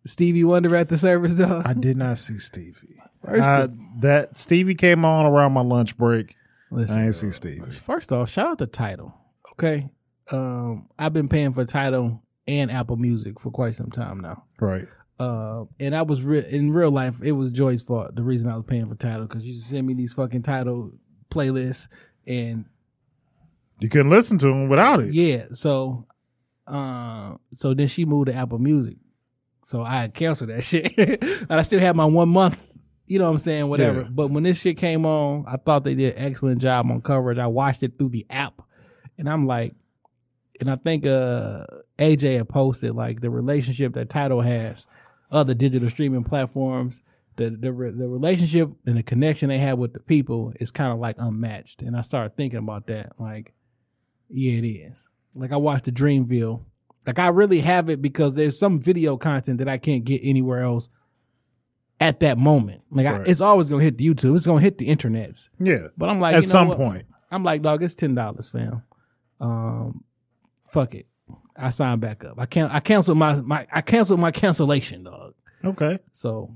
Stevie Wonder at the service, dog? I did not see Stevie. I- that Stevie came on around my lunch break. Listen, I ain't see Stevie. First off, shout out to Tidal. Okay, um, I've been paying for Tidal and Apple Music for quite some time now. Right. Uh, and I was re- in real life, it was Joy's fault. The reason I was paying for Tidal because you send me these fucking Tidal playlists, and You couldn't listen to them without it. yeah, so, uh, so then she moved to Apple Music, so I canceled that shit, and I still had my one month. You know what I'm saying? Whatever. Yeah. But when this shit came on, I thought they did an excellent job on coverage. I watched it through the app, and I'm like, and I think uh AJ had posted like the relationship that Tidal has, other digital streaming platforms. The, the the relationship and the connection they have with the people is kind of like unmatched, and I started thinking about that. Like, yeah, it is. Like I watched the Dreamville. Like I really have it because there's some video content that I can't get anywhere else at that moment. Like I, it's always gonna hit the YouTube. It's gonna hit the internets. Yeah. But I'm like, At you know some what? point. I'm like, dog, it's ten dollars, fam. Um, fuck it. I signed back up. I can't. I canceled my my I canceled my cancellation, dog. Okay. So,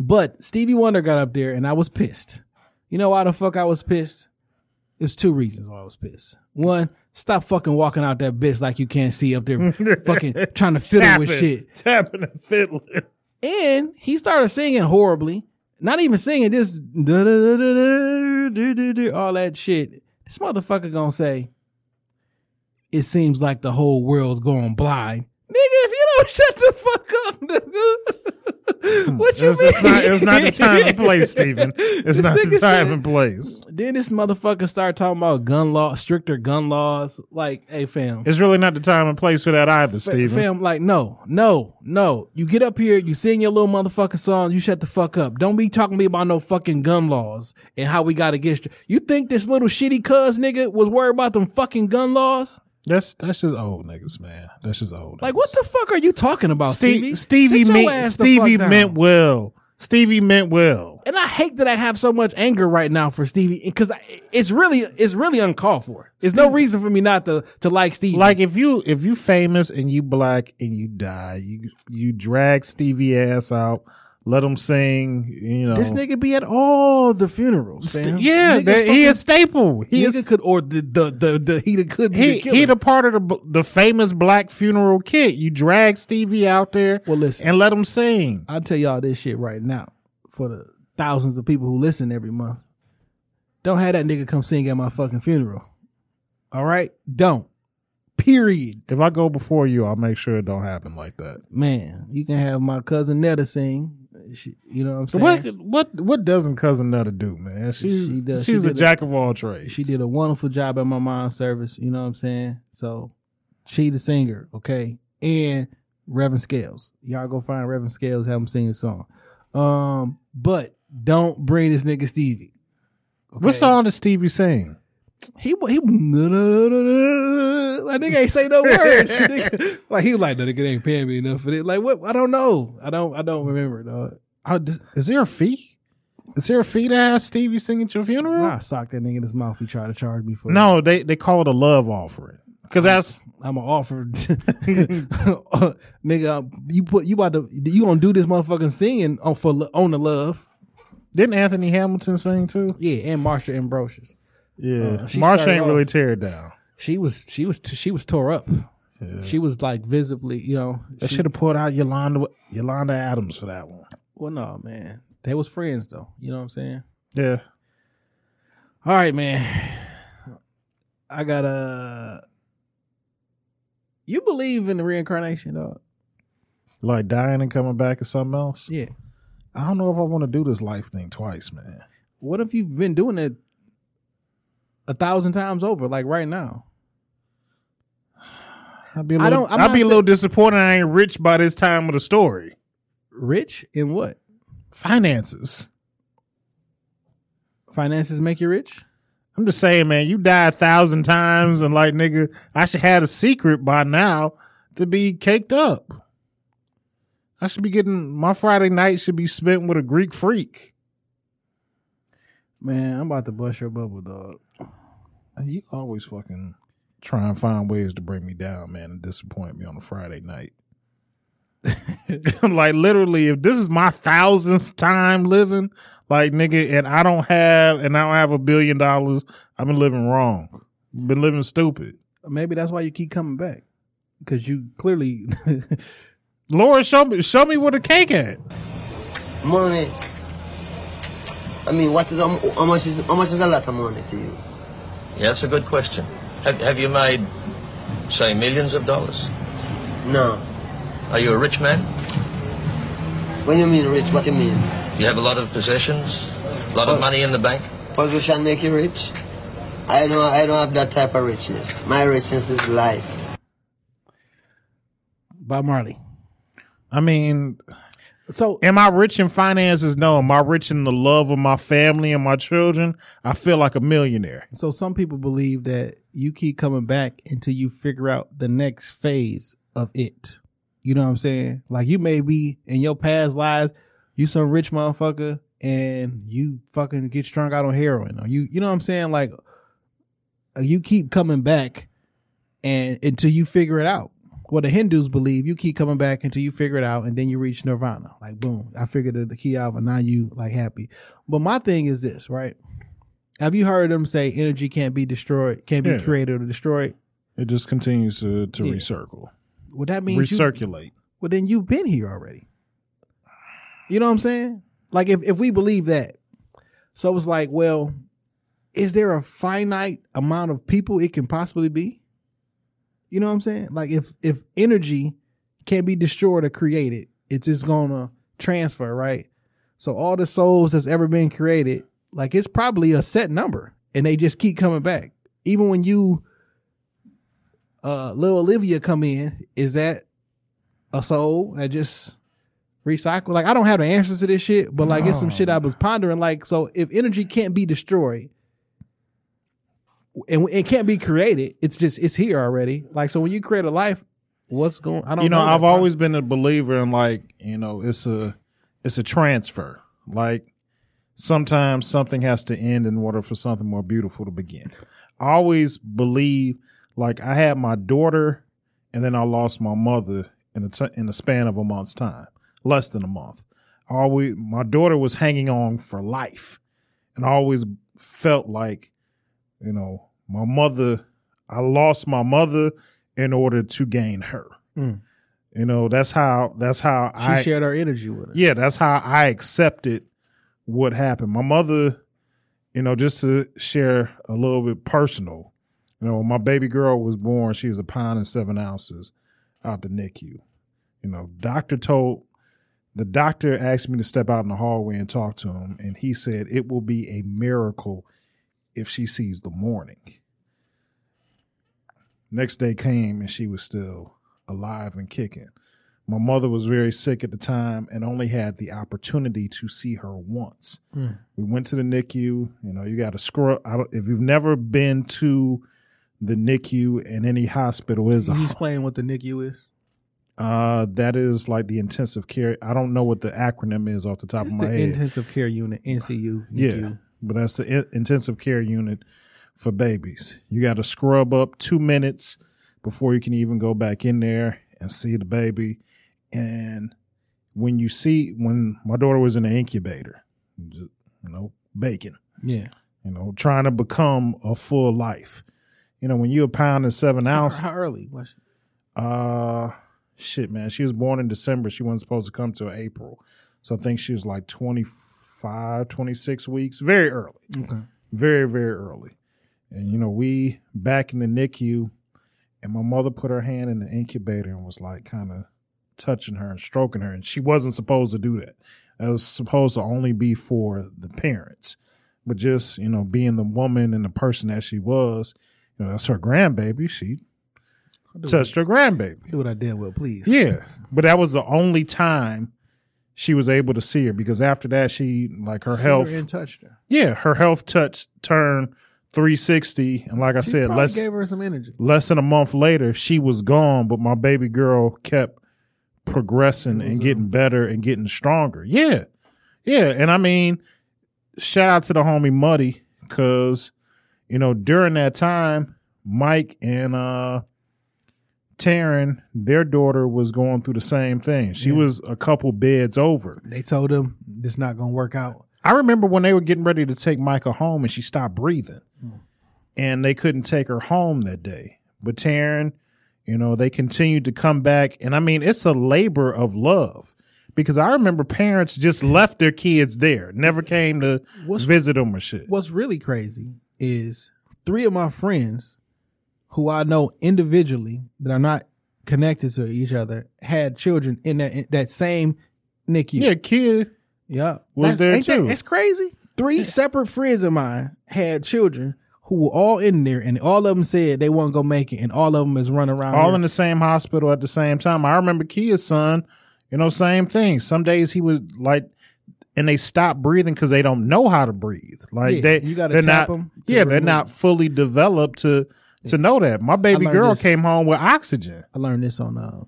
but Stevie Wonder got up there and I was pissed. You know why the fuck I was pissed? There's two reasons why I was pissed. One, stop fucking walking out that bitch like you can't see up there, fucking trying to fiddle tapping, with shit, tapping and fiddling. And he started singing horribly. Not even singing, just all that shit. This motherfucker gonna say, it seems like the whole world's going blind. Nigga, if you don't shut the fuck up, nigga, hmm. what you It's, mean? it's not, it's not the time and place, Stephen. It's not the time said- and place. Then this motherfucker started talking about gun law, stricter gun laws. Like, hey fam, It's really not the time and place for that either, Fa- Stephen. Fam, like, no, no, no. You get up here, you sing your little motherfucking song, you shut the fuck up. Don't be talking to me about no fucking gun laws and how we gotta get. You think this little shitty cuz nigga was worried about them fucking gun laws? That's that's just old niggas, man. That's just old. Like, niggas. what the fuck are you talking about, Stevie? Stevie? Stevie, meant, Stevie meant well. Stevie meant well. and I hate that I have so much anger right now for Stevie because it's really, it's really uncalled for. There's no reason for me not to to like Stevie. Like if you if you famous and you black and you die, you you drag Stevie ass out, let him sing. You know this nigga be at all the funerals, fam. Yeah, Nigga that- he fucking- is staple. He Nigga is could or the the the, the he could be he the he the part of the the famous black funeral kit. You drag Stevie out there, Well, listen. and let him sing. I'll tell y'all this shit right now for the thousands of people who listen every month. Don't have that nigga come sing at my fucking funeral. All right? Don't. Period. If I go before you, I'll make sure it don't happen like that. Man, you can have my cousin Netta sing. She, you know what I'm saying? what what doesn't cousin Nutter do, man? She's She does- she she's a did a- jack of all trades. She did a wonderful job at my mom's service. You know what I'm saying? So she the singer, okay? And Reverend Scales. Y'all go find Reverend Scales, have him sing a song. Um, but don't bring this nigga Stevie. What okay? song does Stevie sing? He he no. Like nigga ain't say no words. Nigga- like he was like, no, nigga ain't paying me enough for it. Like what? I don't know. I don't. I don't remember. Dog. Oh, is there a fee? Is there a fee to have Stevie sing at your funeral? I socked that nigga in his mouth. He tried to charge me for. it. No, they they call it a love offering because that's I'm gonna offer, nigga. You put you about to you gonna do this motherfucking singing on for on the love. didn't Anthony Hamilton sing too? Yeah, and Marsha Ambrosius. Yeah, Uh, started ain't really off- tear it down. She was she was she was tore up. She was like visibly, you know. They should have pulled out Yolanda Yolanda Adams for that one. well, no, man. They was friends though. You know what I'm saying? Yeah, All right, man. I got a. You believe in the reincarnation, dog? like dying and coming back or something else. Yeah. I don't know if I want to do this life thing twice, man. What if you've been doing it a thousand times over, like right now? I'd be a I little, I'm I'd be a little disappointed. I ain't rich by this time of the story. Rich in what? Finances. Finances make you rich? I'm just saying, man, you die a thousand times and like nigga, I should have a secret by now to be caked up. I should be getting my Friday night should be spent with a Greek freak. Man, I'm about to bust your bubble, dog. Uh, you always fucking try and find ways to bring me down, man, and disappoint me on a Friday night. like literally, if this is my thousandth time living, like nigga, and I don't have and I don't have a billion dollars, I've been living wrong. Been living stupid. Maybe that's why you keep coming back because you clearly. Lord, show me show me where the cake at. Money. I mean, what is how how much is how much is a lot of money to you? Yeah, that's a good question. Have, have you made, say, millions of dollars? No. Are you a rich man? When you mean rich, what do you mean? You have a lot of possessions? A lot of money in the bank? Position make you rich? I don't I don't have that type of richness. My richness is life. Bob Marley. I mean, So am I rich in finances? No. Am I rich in the love of my family and my children? I feel like a millionaire. So some people believe that you keep coming back until you figure out the next phase of it. You know what I'm saying? Like you may be in your past lives, you some rich motherfucker and you fucking get strung out on heroin or you you know what I'm saying? Like you keep coming back and until you figure it out. What the Hindus believe, you keep coming back until you figure it out and then you reach nirvana. Like boom, I figured the key out and now you like happy. But my thing is this, right? Have you heard them say energy can't be destroyed, can't be Yeah. created or destroyed? It just continues to, to Yeah. recircle, Well, that means you, recirculate. well, then you've been here already. You know what I'm saying? Like if, if we believe that, so it's like, well, is there a finite amount of people it can possibly be? You know what I'm saying? Like if if energy can't be destroyed or created, it's just gonna transfer, right? So all the souls that's ever been created, like it's probably a set number, and they just keep coming back. Even when you, uh, little Olivia come in, is that a soul that just recycle? Like I don't have the answers to this shit, but like it's some shit I was pondering. Like so, if energy can't be destroyed, and it can't be created. It's just it's here already. Like so, when you create a life, what's going? I don't. you know, know I've always been a believer in like, you know, it's a it's a transfer. Like sometimes something has to end in order for something more beautiful to begin. I always believe like I had my daughter and then I lost my mother in the in the span of a month's time, less than a month. I always my daughter was hanging on for life, and I always felt like, you know, my mother. I lost my mother in order to gain her. Mm. You know, that's how that's how She I shared her energy with her. yeah, that's how I accepted what happened. My mother, you know, just to share a little bit personal, you know, when my baby girl was born, she was a pound and seven ounces out the NICU. You know, doctor told the doctor asked me to step out in the hallway and talk to him, and he said it will be a miracle if she sees the morning. Next day came and she was still alive and kicking. My mother was very sick at the time and only had the opportunity to see her once. Mm. We went to the NICU. You know, you got to scrub. I don't, if you've never been to the NICU in any hospital is you explain what the NICU is? uh, that is like the intensive care. I don't know what the acronym is off the top It's of my the head. intensive care unit, NCU. Yeah, NICU. But that's the in- intensive care unit for babies. You got to scrub up two minutes before you can even go back in there and see the baby. And when you see, when my daughter was in the incubator, just, you know, baking, yeah. you know, trying to become a full life. You know, when you're a pound and seven ounces, how early was she? uh, shit, man. She was born in December. She wasn't supposed to come till April. So I think she was like 25, 26 weeks. Very early. Okay. Very, very early. And, you know, we back in the NICU, and my mother put her hand in the incubator and was like kind of touching her and stroking her. And she wasn't supposed to do that. That was supposed to only be for the parents. But just, you know, being the woman and the person that she was, you know, that's her grandbaby. She touched her grandbaby. Do what I did well, please. Yeah, but that was the only time she was able to see her because after that, she like her See health. her and touched her. yeah, her health touch turned 360, and like I She said, less gave her some energy. less than a month later, she was gone. But my baby girl kept progressing and getting better and getting stronger. Yeah, yeah, and I mean, shout out to the homie Muddy because you know during that time, Mike and uh Taryn, their daughter was going through the same thing. She Yeah. was a couple beds over. They told him this not gonna work out. I remember when they were getting ready to take Micah home and she stopped breathing. And they couldn't take her home that day. But Taryn, you know, they continued to come back. And I mean, it's a labor of love because I remember parents just left their kids there, never came to What's- visit them or shit. What's really crazy is three of my friends who I know individually that are not connected to each other had children in that in that same NICU. Yeah, kid. Yeah. Was there ain't that- too. It's crazy. Three separate friends of mine had children who were all in there and all of them said they weren't gonna make it and all of them is running around all in the same hospital at the same time. I remember Kia's son, you know, same thing. Some days he was like, and they stop breathing because they don't know how to breathe. Like Yeah, they, you gotta they're tap not, 'em to yeah, they're not fully developed to to know that. My baby girl this. came home with oxygen. I learned this on uh,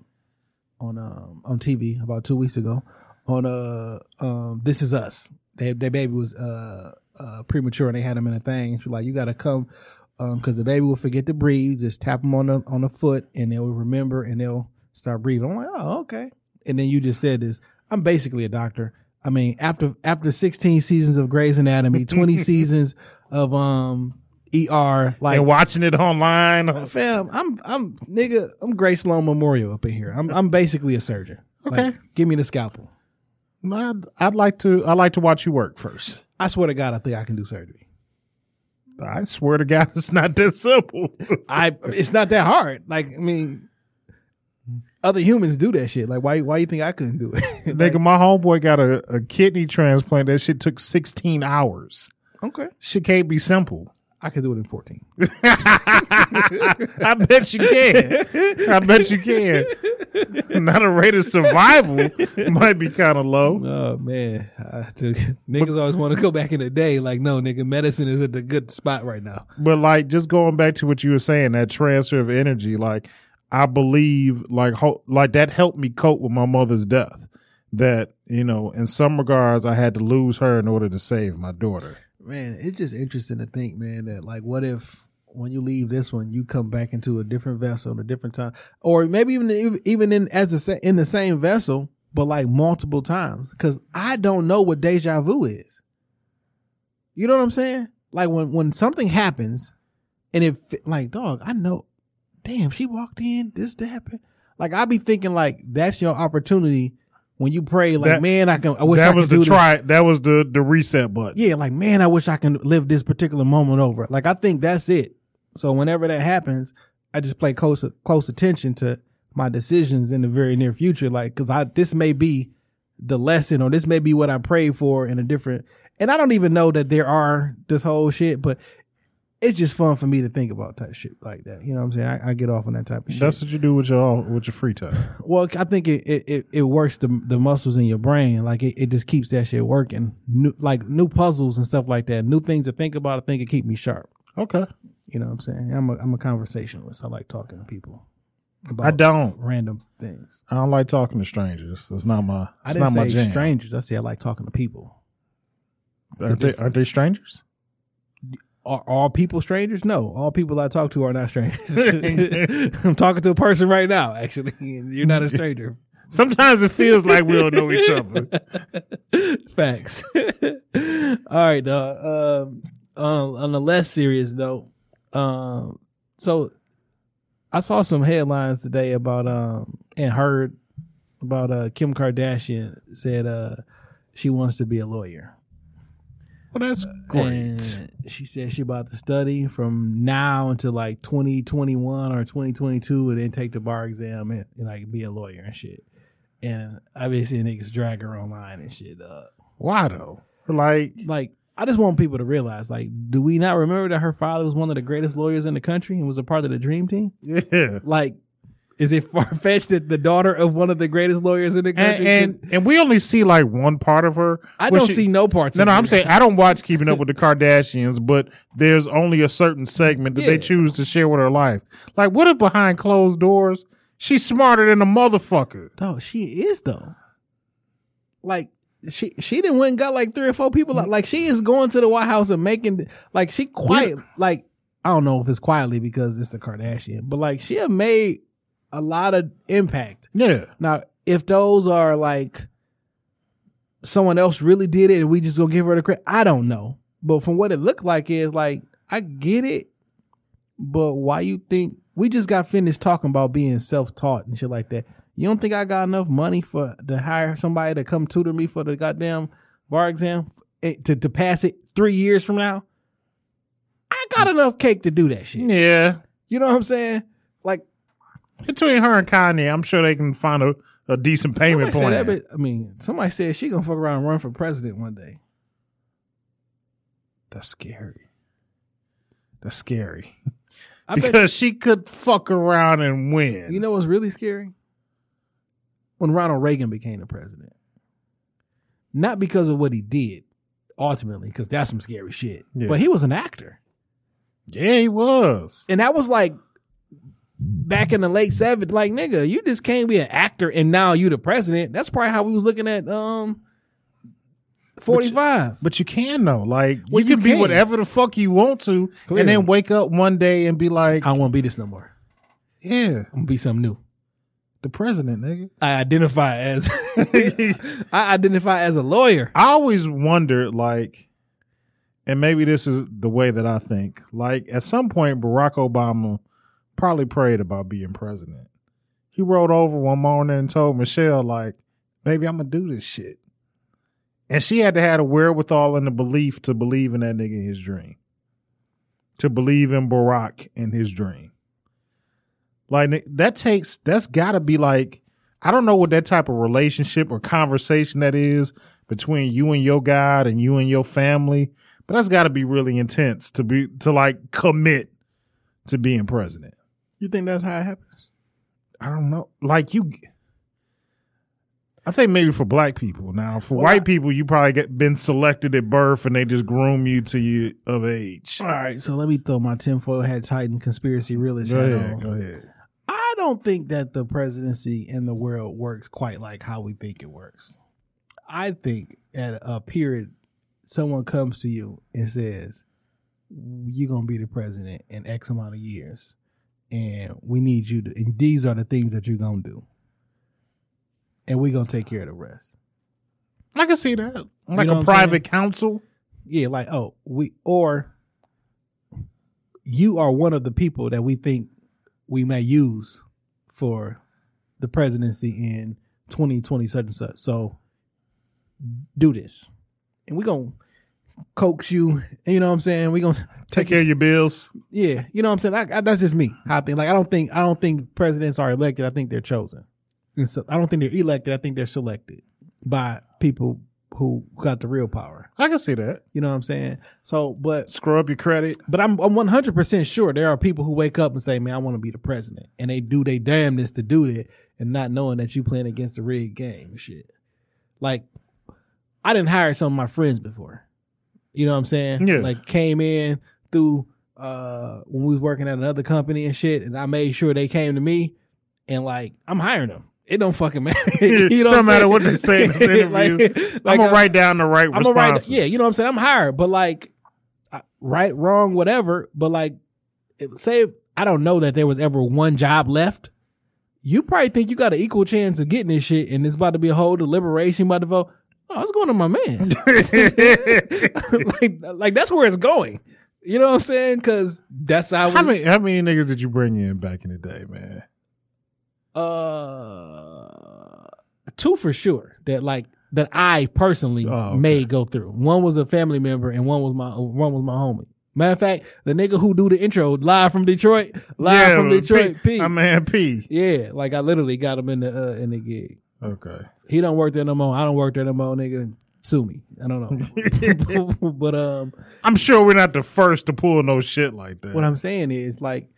on um on TV about two weeks ago on uh um This Is Us. They, their baby was uh, uh premature and they had him in a thing. She's like, you got to come um because the baby will forget to breathe. Just tap them on the on the foot and they'll remember and they'll start breathing. I'm like, oh okay. And then you just said this. I'm basically a doctor. I mean, after after 16 seasons of Grey's Anatomy, 20 seasons of um ER, like and watching it online. Fam, I'm I'm nigga, I'm Grey Sloan Memorial up in here. I'm I'm basically a surgeon. Okay. Like, give me the scalpel. I'd, I'd like to. I'd like to watch you work first. I swear to God, I think I can do surgery. I swear to God, it's not that simple. I it's not that hard. Like I mean, other humans do that shit. Like why why you think I couldn't do it? Nigga, my homeboy got a, a kidney transplant. That shit took 16 hours. okay, Shit can't be simple. I could do it in 14. I bet you can. I bet you can. Not a rate of survival might be kind of low. Oh man, I, niggas always want to go back in the day. Like no, nigga, medicine is at the good spot right now. But like just going back to what you were saying, that transfer of energy, like I believe like ho- like that helped me cope with my mother's death. That, you know, in some regards I had to lose her in order to save my daughter. Man, it's just interesting to think, man, that like, what if when you leave this one, you come back into a different vessel at a different time, or maybe even even in as a in the same vessel, but like multiple times? Because I don't know what deja vu is. You know what I'm saying? Like when when something happens, and it like, dog, I know. Damn, she walked in. This happened. Like I be thinking, like that's your opportunity when you pray. Like, That- man, I can. I wish that I was could the do this. try that was the the reset button. Yeah, like man, I wish I can live this particular moment over. Like I think that's it. So whenever that happens, I just play close close attention to my decisions in the very near future. Like, cause I this may be the lesson, or this may be what I prayed for in a different. And I don't even know that there are this whole shit, but it's just fun for me to think about type shit like that. You know what I'm saying? I, I get off on that type of shit. That's what you do with your with your free time. Well, I think it it, it, it works the the muscles in your brain. Like it, it just keeps that shit working. New like new puzzles and stuff like that. New things to think about. I think it keep me sharp. Okay. You know what I'm saying? I'm a I'm a conversationalist. I like talking to people. About I don't. random things. I don't like talking to strangers. That's not my. I It's didn't not my jam. strangers. I say I like talking to people. Aren't they, aren't they strangers? Are all people strangers? No, all people I talk to are not strangers. I'm talking to a person right now, actually. and You're not a stranger. Sometimes it feels like we don't know each other. Facts. All right, dog. Um, on, on a less serious note, um, so I saw some headlines today about um and heard about uh Kim Kardashian said uh she wants to be a lawyer. Well, that's great. And she said she about to study from now until like 2021 or 2022 and then take the bar exam and, and like be a lawyer and shit. And obviously niggas drag her online and shit. up. Why though? Like, like I just want people to realize, like, do we not remember that her father was one of the greatest lawyers in the country and was a part of the dream team? yeah. Like, is it far fetched that the daughter of one of the greatest lawyers in the country? and could- and we only see like one part of her. I don't she- see no parts. No, of no, her. I'm saying I don't watch Keeping Up with the Kardashians, but there's only a certain segment that Yeah. they choose to share with her life. Like, what if behind closed doors, she's smarter than a motherfucker? No, she is though. Like she she didn't went and got like three or four people. Like she is going to the White House and making like she quiet. Like I don't know if it's quietly because it's the Kardashian, but like she have made a lot of impact. Yeah. Now, if those are like someone else really did it and we just gonna give her the credit, I don't know. But from what it looked like is like I get it, but why you think we just got finished talking about being self taught and shit like that? You don't think I got enough money for to hire somebody to come tutor me for the goddamn bar exam eh, to to pass it three years from now? I got enough cake to do that shit. Yeah. You know what I'm saying? Between her and Kanye, I'm sure they can find a, a decent payment somebody plan. that, I mean, somebody said she gonna fuck around and run for president one day. That's scary. That's scary. I because she could fuck around and win. You know what's really scary? When Ronald Reagan became the president. Not because of what he did, ultimately, because that's some scary shit. Yeah. But he was an actor. yeah, he was. And that was like back in the late 70s. Like, nigga, you just can't be an actor and now you the president. That's probably how we was looking at um 45. But you can though. Like Well, you you can be whatever the fuck you want to, Clearly. and then wake up one day and be like, I don't want to be this no more. "Yeah, I'm gonna be something new. the president, nigga." I identify as I identify as a lawyer. I always wondered, like, and maybe this is the way that I think. Like, at some point, Barack Obama probably prayed about being president. He rolled over one morning and told Michelle, like, "Baby, I'm gonna do this shit," and she had to have the wherewithal and the belief to believe in that nigga in his dream, to believe in Barack in his dream. Like that takes that's got to be like I don't know what that type of relationship or conversation that is between you and your God and you and your family, but that's got to be really intense to be to like commit to being president. You think that's how it happens? I don't know. Like you I think maybe for black people. Now, for Well, white I- people, you probably get been selected at birth and they just groom you to you of age. All right, so let me throw my tinfoil hat Titan conspiracy realist Go ahead, on. go ahead. I don't think that the presidency in the world works quite like how we think it works. I think at a period, someone comes to you and says, You're to be the president in X amount of years, and we need you to, and these are the things that you're going to do. And we're going to take care of the rest. I can see that. Like know what a private council. Yeah, like, oh, we, or you are one of the people that we think we may use for the presidency in 2020 such and such. So do this. And we're going to coax you. And you know what I'm saying? We're going to Take care of your bills. Yeah. You know what I'm saying? I, I, that's just me. I think. Like, I don't think, I don't think presidents are elected. I think they're chosen. And so I don't think they're elected. I think they're selected by people who got the real power. I can see that. You know what I'm saying? So, but Screw up your credit. but I'm I'm 100 percent sure there are people who wake up and say, "Man, I want to be the president," and they do they damnness to do that, and not knowing that you playing against a rigged game shit. Like, I didn't hire some of my friends before. You know what I'm saying? Yeah. Like came in through uh when we was working at another company and shit, and I made sure they came to me, and like I'm hiring them. It don't fucking matter. you know, Don't what matter what they say in the interview. like, I'm gonna write down the right I'm gonna write, responses. yeah, you know what I'm saying. I'm hired, but like, right, wrong, whatever. But like, say I don't know that there was ever one job left. You probably think you got an equal chance of getting this shit, and it's about to be a whole deliberation about to vote. Oh, it's going to my man. like, like that's where it's going. You know what I'm saying? Because that's how. How many how many niggas did you bring in back in the day, man? Uh, two for sure that like that I personally Oh, okay. made go through. One was a family member, and one was my one was my homie. Matter of fact, the nigga who do the intro live from Detroit, live from Detroit, P. P. My man P. yeah, like I literally got him in the uh, in the gig. Okay. He don't work there no more. I don't work there no more, nigga. Sue me. I don't know. but um, I'm sure we're not the first to pull no shit like that. what I'm saying is like,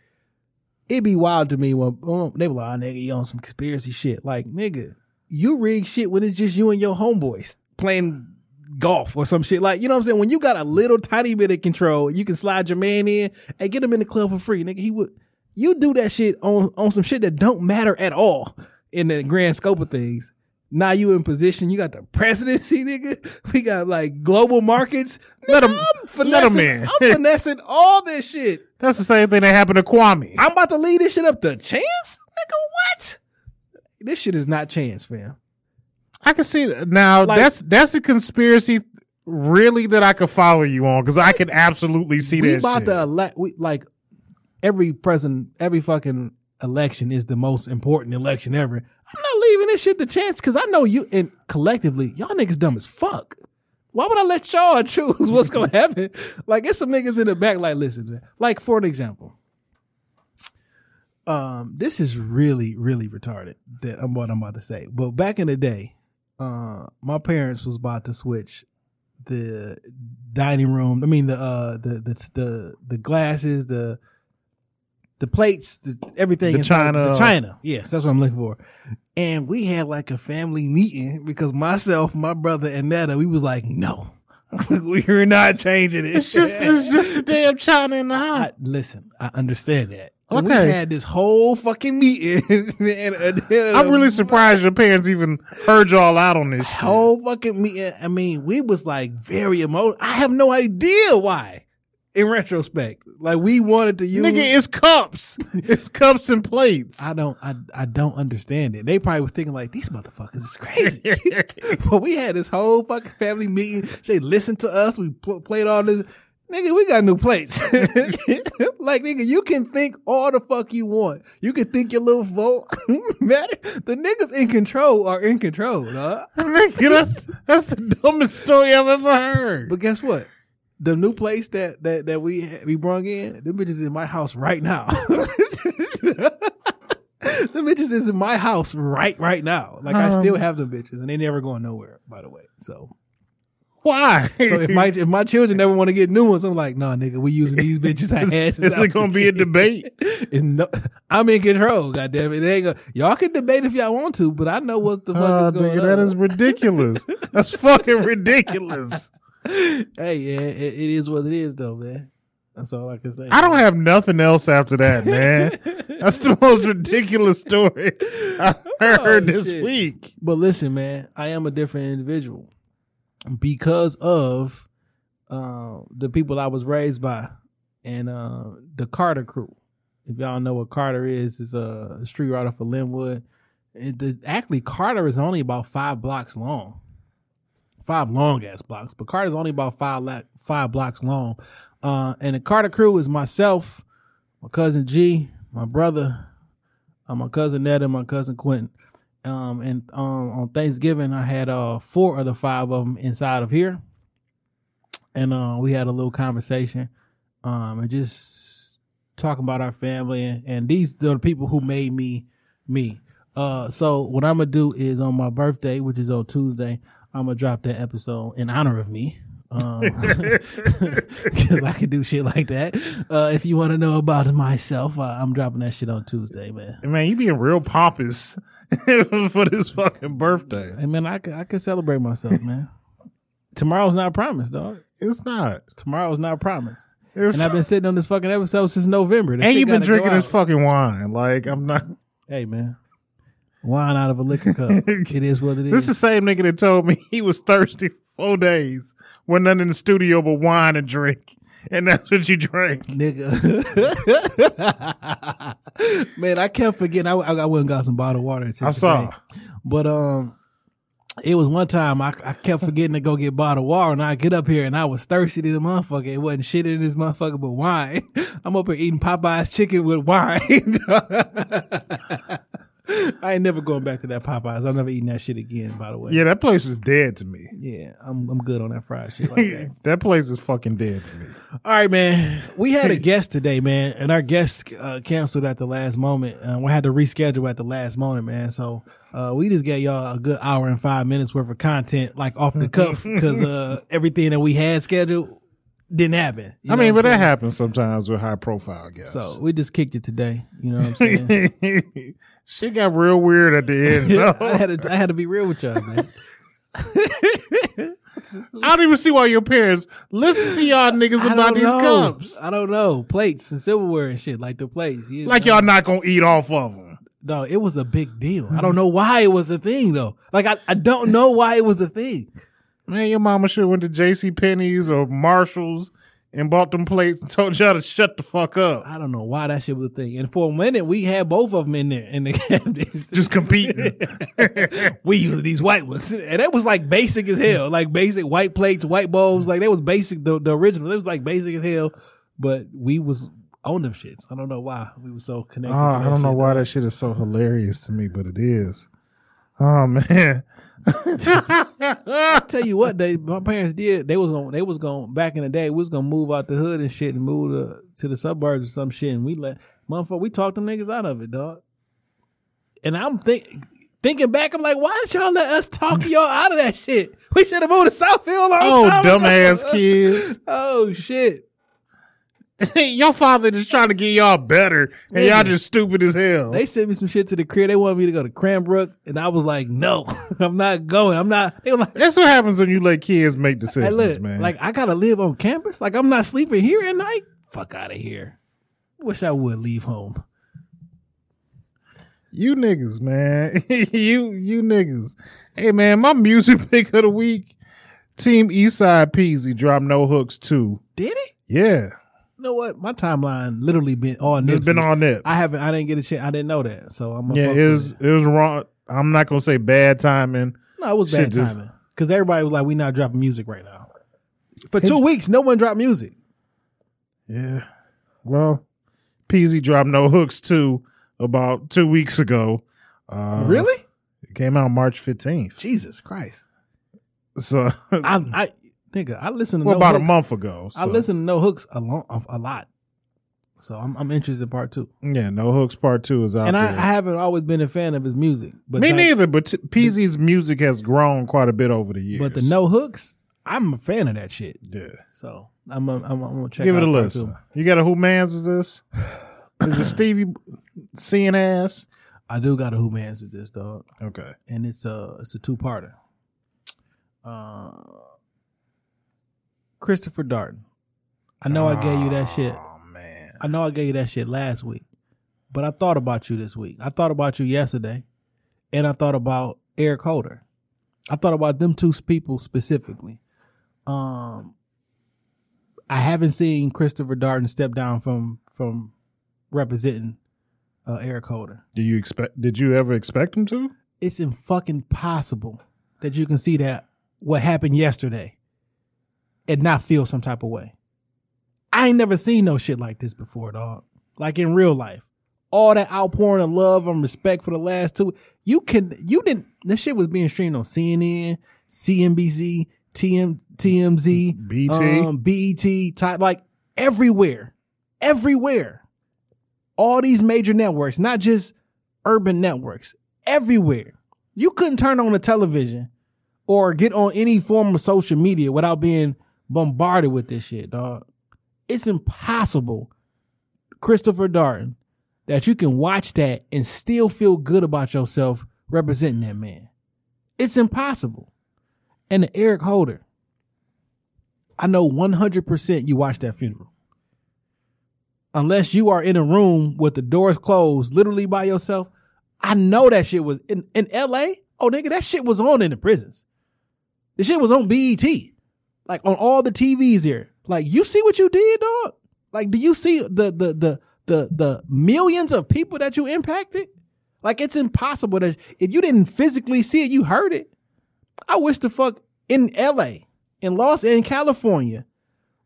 it'd be wild to me when um, they were like, oh, nigga, you on some conspiracy shit. Like, nigga, you rig shit when it's just you and your homeboys playing golf or some shit. Like, you know what I'm saying? When you got a little tiny bit of control, you can slide your man in and get him in the club for free. Nigga, he would, you do that shit on, on some shit that don't matter at all in the grand scope of things. Now you in position. You got the presidency, nigga. We got like global markets. Let Nigga, 'em- I'm let finessing- in. I'm finessing all this shit. That's the same thing that happened to Kwame. I'm about to lead this shit up to chance, nigga. What? This shit is not chance, fam. I can see that. now. Like- that's that's a conspiracy, really, that I could follow you on because I can absolutely see we that. about shit. to elect. We like every president, every fucking election is the most important election ever. I'm not leaving this shit the chance because I know you and collectively y'all niggas dumb as fuck. Why would I let y'all choose what's gonna happen? Like, it's some niggas in the back. Like, listen, man. like for an example, um, this is really, really retarded. That I'm what I'm about to say. But back in the day, uh, my parents was about to switch the dining room. I mean the uh the the the, the glasses, the the plates, the, everything. The china. the china. Yes, that's what I'm looking for. And we had like a family meeting because myself, my brother, and Netta, we was like, no, we're not changing it. It's just it's just the damn China in the house. I, listen, I understand that. Okay. We had this whole fucking meeting. and, and, and I'm really surprised your parents even heard y'all out on this. shit. whole fucking meeting. I mean, we was like very emotional. I have no idea why. In retrospect, like we wanted to use. Nigga, it's cups. It's cups and plates. I don't. I I don't understand it. They probably was thinking like these motherfuckers is crazy. but we had this whole fucking family meeting. They listened to us. We pl- played all this. Nigga, we got new plates. like nigga, you can think all the fuck you want. You can think your little vote matter. The niggas in control are in control, dog. Nigga, that's that's the dumbest story I've ever heard. But guess what? The new place that that that we we brung in, them bitches in my house right now. the bitches is in my house right right now. Like I still um. have them bitches, and they never going nowhere. By the way, so Why? so if my if my children never want to get new ones, I'm like, no, nigga, we using these bitches. I is it gonna be a debate? It's no, I'm in control. Goddamn it, it ain't gonna, y'all can debate if y'all want to, but I know what the fuck Oh, is ah, going nigga, on. that is ridiculous. That's fucking ridiculous. hey, yeah, it, it is what it is, though, man. That's all I can say. I don't have nothing else after that, man. That's the most ridiculous story I heard Oh, this shit. week. But listen, man, I am a different individual because of uh, the people I was raised by and uh, the Carter crew. If y'all know what Carter is, it's a street right off of Linwood. It, the, actually, Carter is only about five blocks long, five long ass blocks. But Carter's only about five la- five blocks long. Uh, and the Carter crew is myself, my cousin G, my brother, uh, my cousin Ned, and my cousin Quentin. Um, and um, on Thanksgiving, I had uh four of the five of them inside of here, and uh, we had a little conversation, um, and just talking about our family, and, and these are the people who made me me. Uh, so what I'm gonna do is on my birthday, which is on Tuesday, I'm gonna drop that episode in honor of me. Um, because I can do shit like that. Uh, if you want to know about myself, uh, I'm dropping that shit on Tuesday, man. Man, you being real pompous for this fucking birthday. Hey man, I could I could celebrate myself, man. Tomorrow's not promised, dog. It's not. Tomorrow's not promised. It's And I've been sitting on this fucking episode since November. This and you've been drinking this fucking wine. Like I'm not. Hey man, wine out of a liquor cup. it is what it is. This is the same nigga that told me he was thirsty for four days, with nothing in the studio but wine and drink, and that's what you drank. nigga. man, I kept forgetting. I, I went and got some bottled water. I saw. but um. It was one time I, I kept forgetting to go get bottled water, and I get up here and I was thirsty to the motherfucker. It wasn't shit in this motherfucker but wine. I'm up here eating Popeye's chicken with wine. I ain't never going back to that Popeyes. I'm never eating that shit again. By the way, Yeah, that place is dead to me. yeah, I'm I'm good on that fried shit like that. that place is fucking dead to me. All right, man. We had a guest today, man, and our guest uh, canceled at the last moment. Uh, we had to reschedule at the last moment, man. So uh, we just gave y'all a good hour and five minutes worth of content, like off the cuff, because uh, everything that we had scheduled didn't happen. I mean, but that happens sometimes with high profile guests. So we just kicked it today. You know what I'm saying? Shit got real weird at the end. I had to I had to be real with y'all, man. I don't even see why your parents listen to y'all niggas about these know. cups. I don't know plates and silverware and shit like the plates. Like know? y'all not gonna eat off of them. dog, it was a big deal. I don't mm-hmm. know why it was a thing though. Like I, I don't know why it was a thing. Man, your mama should have went to J.C. Penney's or Marshalls and bought them plates and told y'all to shut the fuck up. I don't know why that shit was a thing. And for a minute, we had both of them in there in the cabinets. Just competing. we used these white ones, and that was like basic as hell. Like basic white plates, white bowls. Like that was basic. The, the original. It was like basic as hell. But we was on them shits. I don't know why we were so connected. Oh, to I don't know why dog. that shit is so hilarious to me, but it is. Oh man. I tell you what, they my parents did. They was going. They was going back in the day. We was gonna move out the hood and shit and move to, to the suburbs or some shit. And we let motherfucker. We talked them niggas out of it, dog. And I'm think thinking back. I'm like, why did y'all let us talk y'all out of that shit? We should have moved to Southfield. Oh, dumbass kids. Oh shit. your father just trying to get y'all better, and y'all just stupid as hell. They sent me some shit to the crib. They wanted me to go to Cranbrook, and I was like, no, I'm not going. I'm not. They were like, That's what happens when you let kids make decisions, look, man. like I gotta live on campus. Like I'm not sleeping here at night. Fuck out of here. Wish I would leave home. you niggas, man. you you niggas. Hey man, my music pick of the week. Team Eastside Peezy dropped no hooks too. Did it? Yeah. You know what? My timeline literally been all It's been on Nip. I haven't. I didn't get a chance. I didn't know that. So I'm. gonna Yeah, it was it was wrong. I'm not gonna say bad timing. No, it was shit bad just- timing because everybody was like, "We not dropping music right now." For two weeks, no one dropped music. Yeah. Well, Peezy dropped no hooks too about two weeks ago. Uh, really? It came out March 15th. Jesus Christ! So, I, I, nigga, I listen to well, no about a month ago. I so- listen to No Hooks a, long, a lot. So I'm, I'm interested in part two. Yeah, no hooks part two is out and I. I haven't always been a fan of his music. But Me neither, but t- Peezy's music has grown quite a bit over the years. But the no hooks, I'm a fan of that shit. Yeah. So I'm, I'm, I'm gonna check. Give it out a listen. You got a who mans is this? Is it Stevie seeing ass? I do got a who mans is this dog, Okay. and it's a it's a two parter. Uh, Christopher Darden. I know I gave you that shit. Oh man. I know I gave you that shit last week, but I thought about you this week. I thought about you yesterday, and I thought about Eric Holder. I thought about them two people specifically. Um, I haven't seen Christopher Darden step down from from representing uh, Eric Holder. Do you expect? Did you ever expect him to? It's in fucking possible that you can see that what happened yesterday and not feel some type of way. I ain't never seen no shit like this before, dog. Like in real life. All that outpouring of love and respect for the last two. You can you didn't this shit was being streamed on CNN, CNBC, TM, TMZ, BT. um, BET, type like everywhere. Everywhere. All these major networks, not just urban networks, everywhere. You couldn't turn on the television or get on any form of social media without being bombarded with this shit, dog. It's impossible, Christopher Darden, that you can watch that and still feel good about yourself representing that man. It's impossible. And the Eric Holder, I know 100% you watched that funeral. Unless you are in a room with the doors closed, literally by yourself, I know that shit was in, in LA. Oh, nigga, that shit was on in the prisons. The shit was on BET. Like on all the TVs here. Like, you see what you did, dog? Like, do you see the the the the the millions of people that you impacted? Like, it's impossible that if you didn't physically see it, you heard it. I wish the fuck in LA, in Los in California,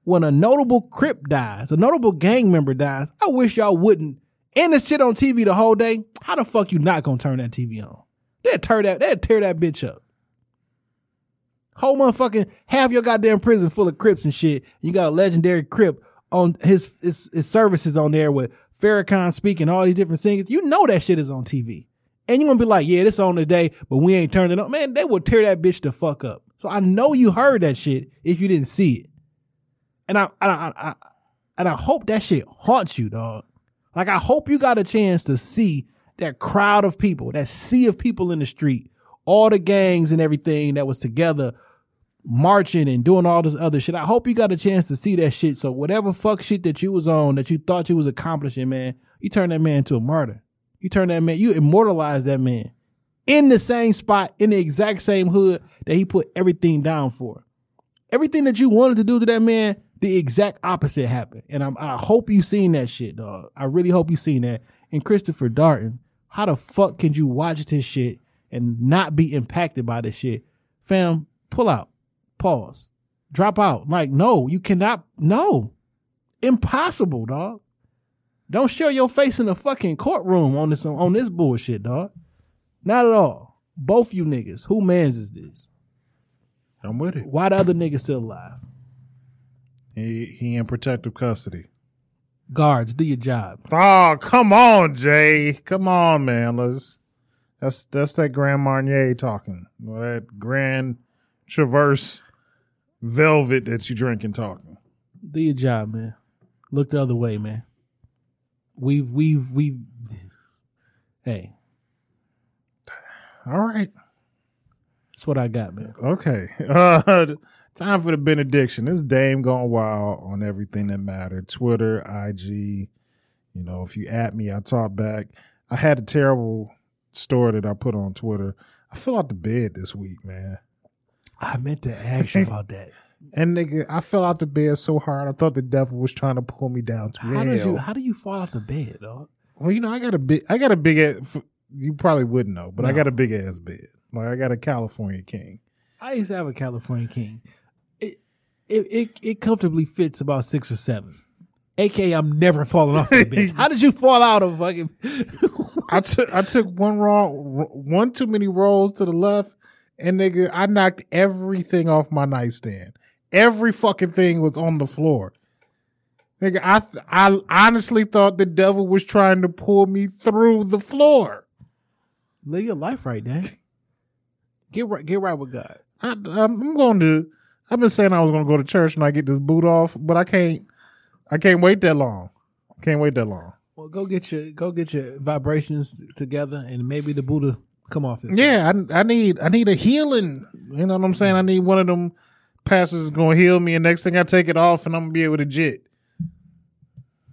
when a notable Crip dies, a notable gang member dies, I wish y'all wouldn't end this shit on TV the whole day. How the fuck you not gonna turn that TV on? They'd tear that, they'd tear that bitch up. Whole motherfucking half your goddamn prison full of Crips and shit. You got a legendary Crip on his his, his services on there with Farrakhan speaking, all these different singers. You know that shit is on TV. And you're gonna be like, yeah, this on today, but we ain't turning up. Man, they will tear that bitch the fuck up. So I know you heard that shit if you didn't see it. And I, I, I, I and I hope that shit haunts you, dog. Like I hope you got a chance to see that crowd of people, that sea of people in the street, all the gangs and everything that was together marching and doing all this other shit. I hope you got a chance to see that shit. So whatever fuck shit that you was on that you thought you was accomplishing, man, you turned that man into a martyr. You turn that man, you immortalize that man in the same spot, in the exact same hood that he put everything down for. Everything that you wanted to do to that man, the exact opposite happened. And I'm, I hope you seen that shit, dog. I really hope you seen that. And Christopher Darden, how the fuck can you watch this shit and not be impacted by this shit? Fam, pull out, pause, drop out. Like, no, you cannot, no. Impossible, dog. Don't show your face in the fucking courtroom on this on this bullshit, dog. Not at all. Both you niggas. Who mans is this? I'm with it. Why the other nigga still alive? He he in protective custody. Guards, do your job. Oh, come on, Jay. Come on, man. Let's that's that's that Grand Marnier talking. That Grand Traverse Velvet that you drinking talking. Do your job, man. Look the other way, man. We've we've we've Hey, All right. that's what I got, man. Okay. Uh, time for the benediction. This Dame going wild on everything that mattered. Twitter, IG. You know, if you at me, I talk back. I had a terrible story that I put on Twitter. I fell out the bed this week, man. I meant to ask you about that. And nigga, I fell out the bed so hard. I thought the devil was trying to pull me down to How hell. you how do you fall out the bed, dog? well, you know, I got a big, I got a big ass. You probably wouldn't know, but I got a big ass bed. Like I got a California king. I used to have a California King. It it it, it comfortably fits about six or seven. AK, I'm never falling off the bench. How did you fall out of fucking? I took I took one wrong, one too many rolls to the left, and nigga, I knocked everything off my nightstand. Every fucking thing was on the floor. Nigga, I th- I honestly thought the devil was trying to pull me through the floor. Live your life right, Dan. Get right, get right with God. I, I'm going to. I've been saying I was going to go to church when I get this boot off, but I can't. I can't wait that long. Can't wait that long. Well, go get your go get your vibrations together, and maybe the Buddha come off this. Yeah, I, I need I need a healing. You know what I'm saying? I need one of them pastors is gonna heal me, and next thing I take it off, and I'm gonna be able to jit.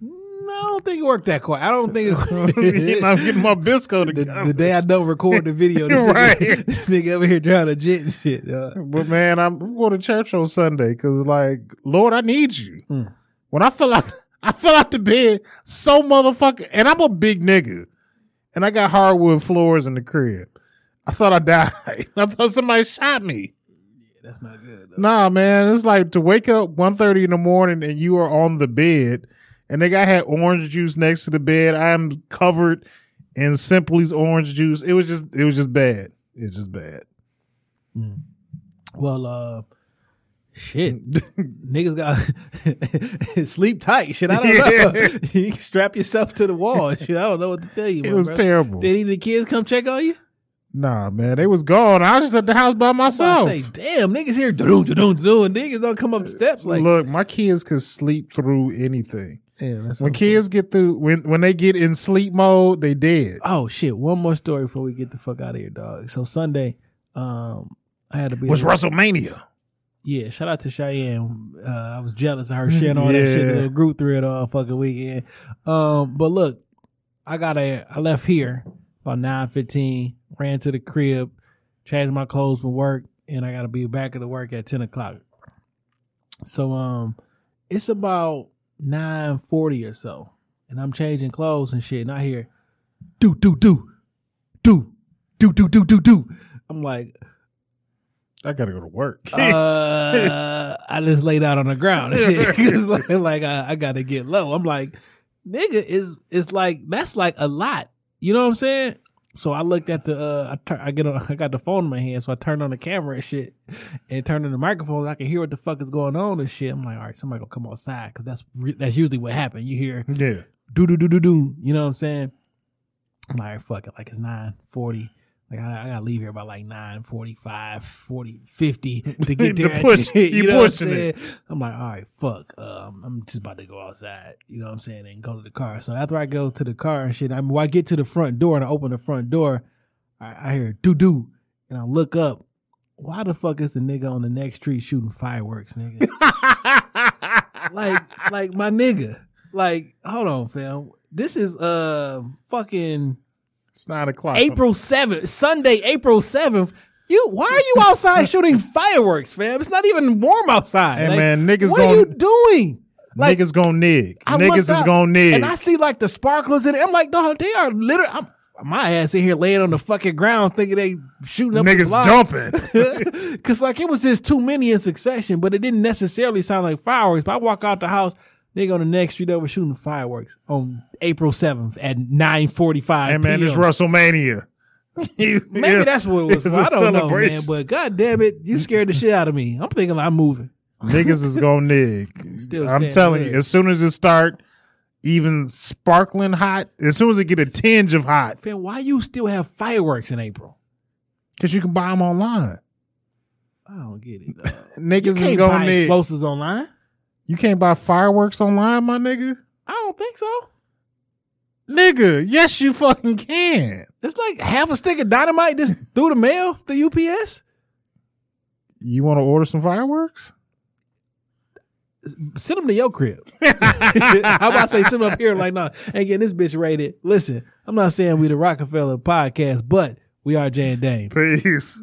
No, I don't think it worked that quick. I don't think it I'm getting my bisco the, together. the day I don't record the video, this, Right. nigga, this nigga over here trying to jit and shit. dog. but man, I'm going to church on Sunday because, like, Lord, I need you. Mm. When I fell out, I fell out the bed so motherfucker, and I'm a big nigga, and I got hardwood floors in the crib. I thought I died. I thought somebody shot me. That's not good. Though. Nah, man, it's like to wake up 1.30 in the morning and you are on the bed, and they got had orange juice next to the bed. I'm covered in Simply's orange juice. It was just, it was just bad. It's just bad. Well, uh, shit, niggas got sleep tight. Shit, I don't know. you can strap yourself to the wall. Shit, I don't know what to tell you. It was brother. terrible. Did any of the kids come check on you? Nah, man, they was gone. I was just at the house by I myself. say, damn, niggas here, do do do do, and niggas don't come up the steps like. Look, my kids could sleep through anything. Damn, When kids get through, when when they get in sleep mode, they dead. Oh shit! One more story before we get the fuck out of here, dog. So Sunday, um, I had to be. Was WrestleMania? Yeah, shout out to Cheyenne. Uh, I was jealous of her sharing all that shit in the group thread all fucking weekend. Um, but look, I got a. I left here about nine fifteen. Ran to the crib, changed my clothes for work, and I got to be back at the work at ten o'clock. So um, it's about nine forty or so, and I'm changing clothes and shit, and I hear do do do do do do do do do. I'm like, I gotta go to work. uh, I just laid out on the ground and shit. like, like I, I gotta get low. I'm like, nigga, is it's like that's like a lot. You know what I'm saying? So I looked at the uh, I tur- I get on, I got the phone in my hand, so I turned on the camera and shit, and turned on the microphone. I can hear what the fuck is going on and shit. I'm like, all right, somebody gonna come outside because that's re- that's usually what happened. You hear yeah. do do do do do. You know what I'm saying? I'm like, fuck it. Like it's nine forty. Like I, I gotta leave here by like 9 40, 50 to get there. at push- shit, you know what I'm saying? it. I'm like, all right, fuck. Um, I'm just about to go outside. You know what I'm saying? And go to the car. So after I go to the car and shit, I mean, when I get to the front door and I open the front door, I, I hear doo doo, and I look up. Why the fuck is the nigga on the next street shooting fireworks, nigga? like, like my nigga. Like, hold on, fam. This is uh fucking It's nine o'clock. April seventh, Sunday, April seventh. You why are you outside shooting fireworks, fam? It's not even warm outside. Hey, Like, man, niggas what are you doing? Like niggas gonna nig. I Niggas is gonna nig. and I see like the sparklers in it. I'm like, dog, they are literally. I'm, my ass in here laying on the fucking ground thinking they shooting up Niggas block. jumping. Cause like it was just too many in succession, but it didn't necessarily sound like fireworks. But I walk out the house, they on the next street over shooting fireworks on April seventh at nine forty five. hey man, it's WrestleMania. Maybe that's what it was. It's a I don't know, man. celebration. But god damn it, you scared the shit out of me. I'm thinking I'm moving. Niggas is gonna nig. Still I'm standing telling good. you, as soon as it start even sparkling hot, as soon as it get a tinge of hot, Fam, why you still have fireworks in April? because you can buy them online. I don't get it. dog. Niggas You is can't gonna buy nig. explosives online. You can't buy fireworks online, my nigga. I don't think so. Nigga, yes, you fucking can. It's like half a stick of dynamite just through the mail, the UPS. You want to order some fireworks? Send them to your crib. How about I say send them up here? Like, no, ain't getting this bitch rated. Listen, I'm not saying we the Rockefeller podcast, but we are Jay and Dame. Peace.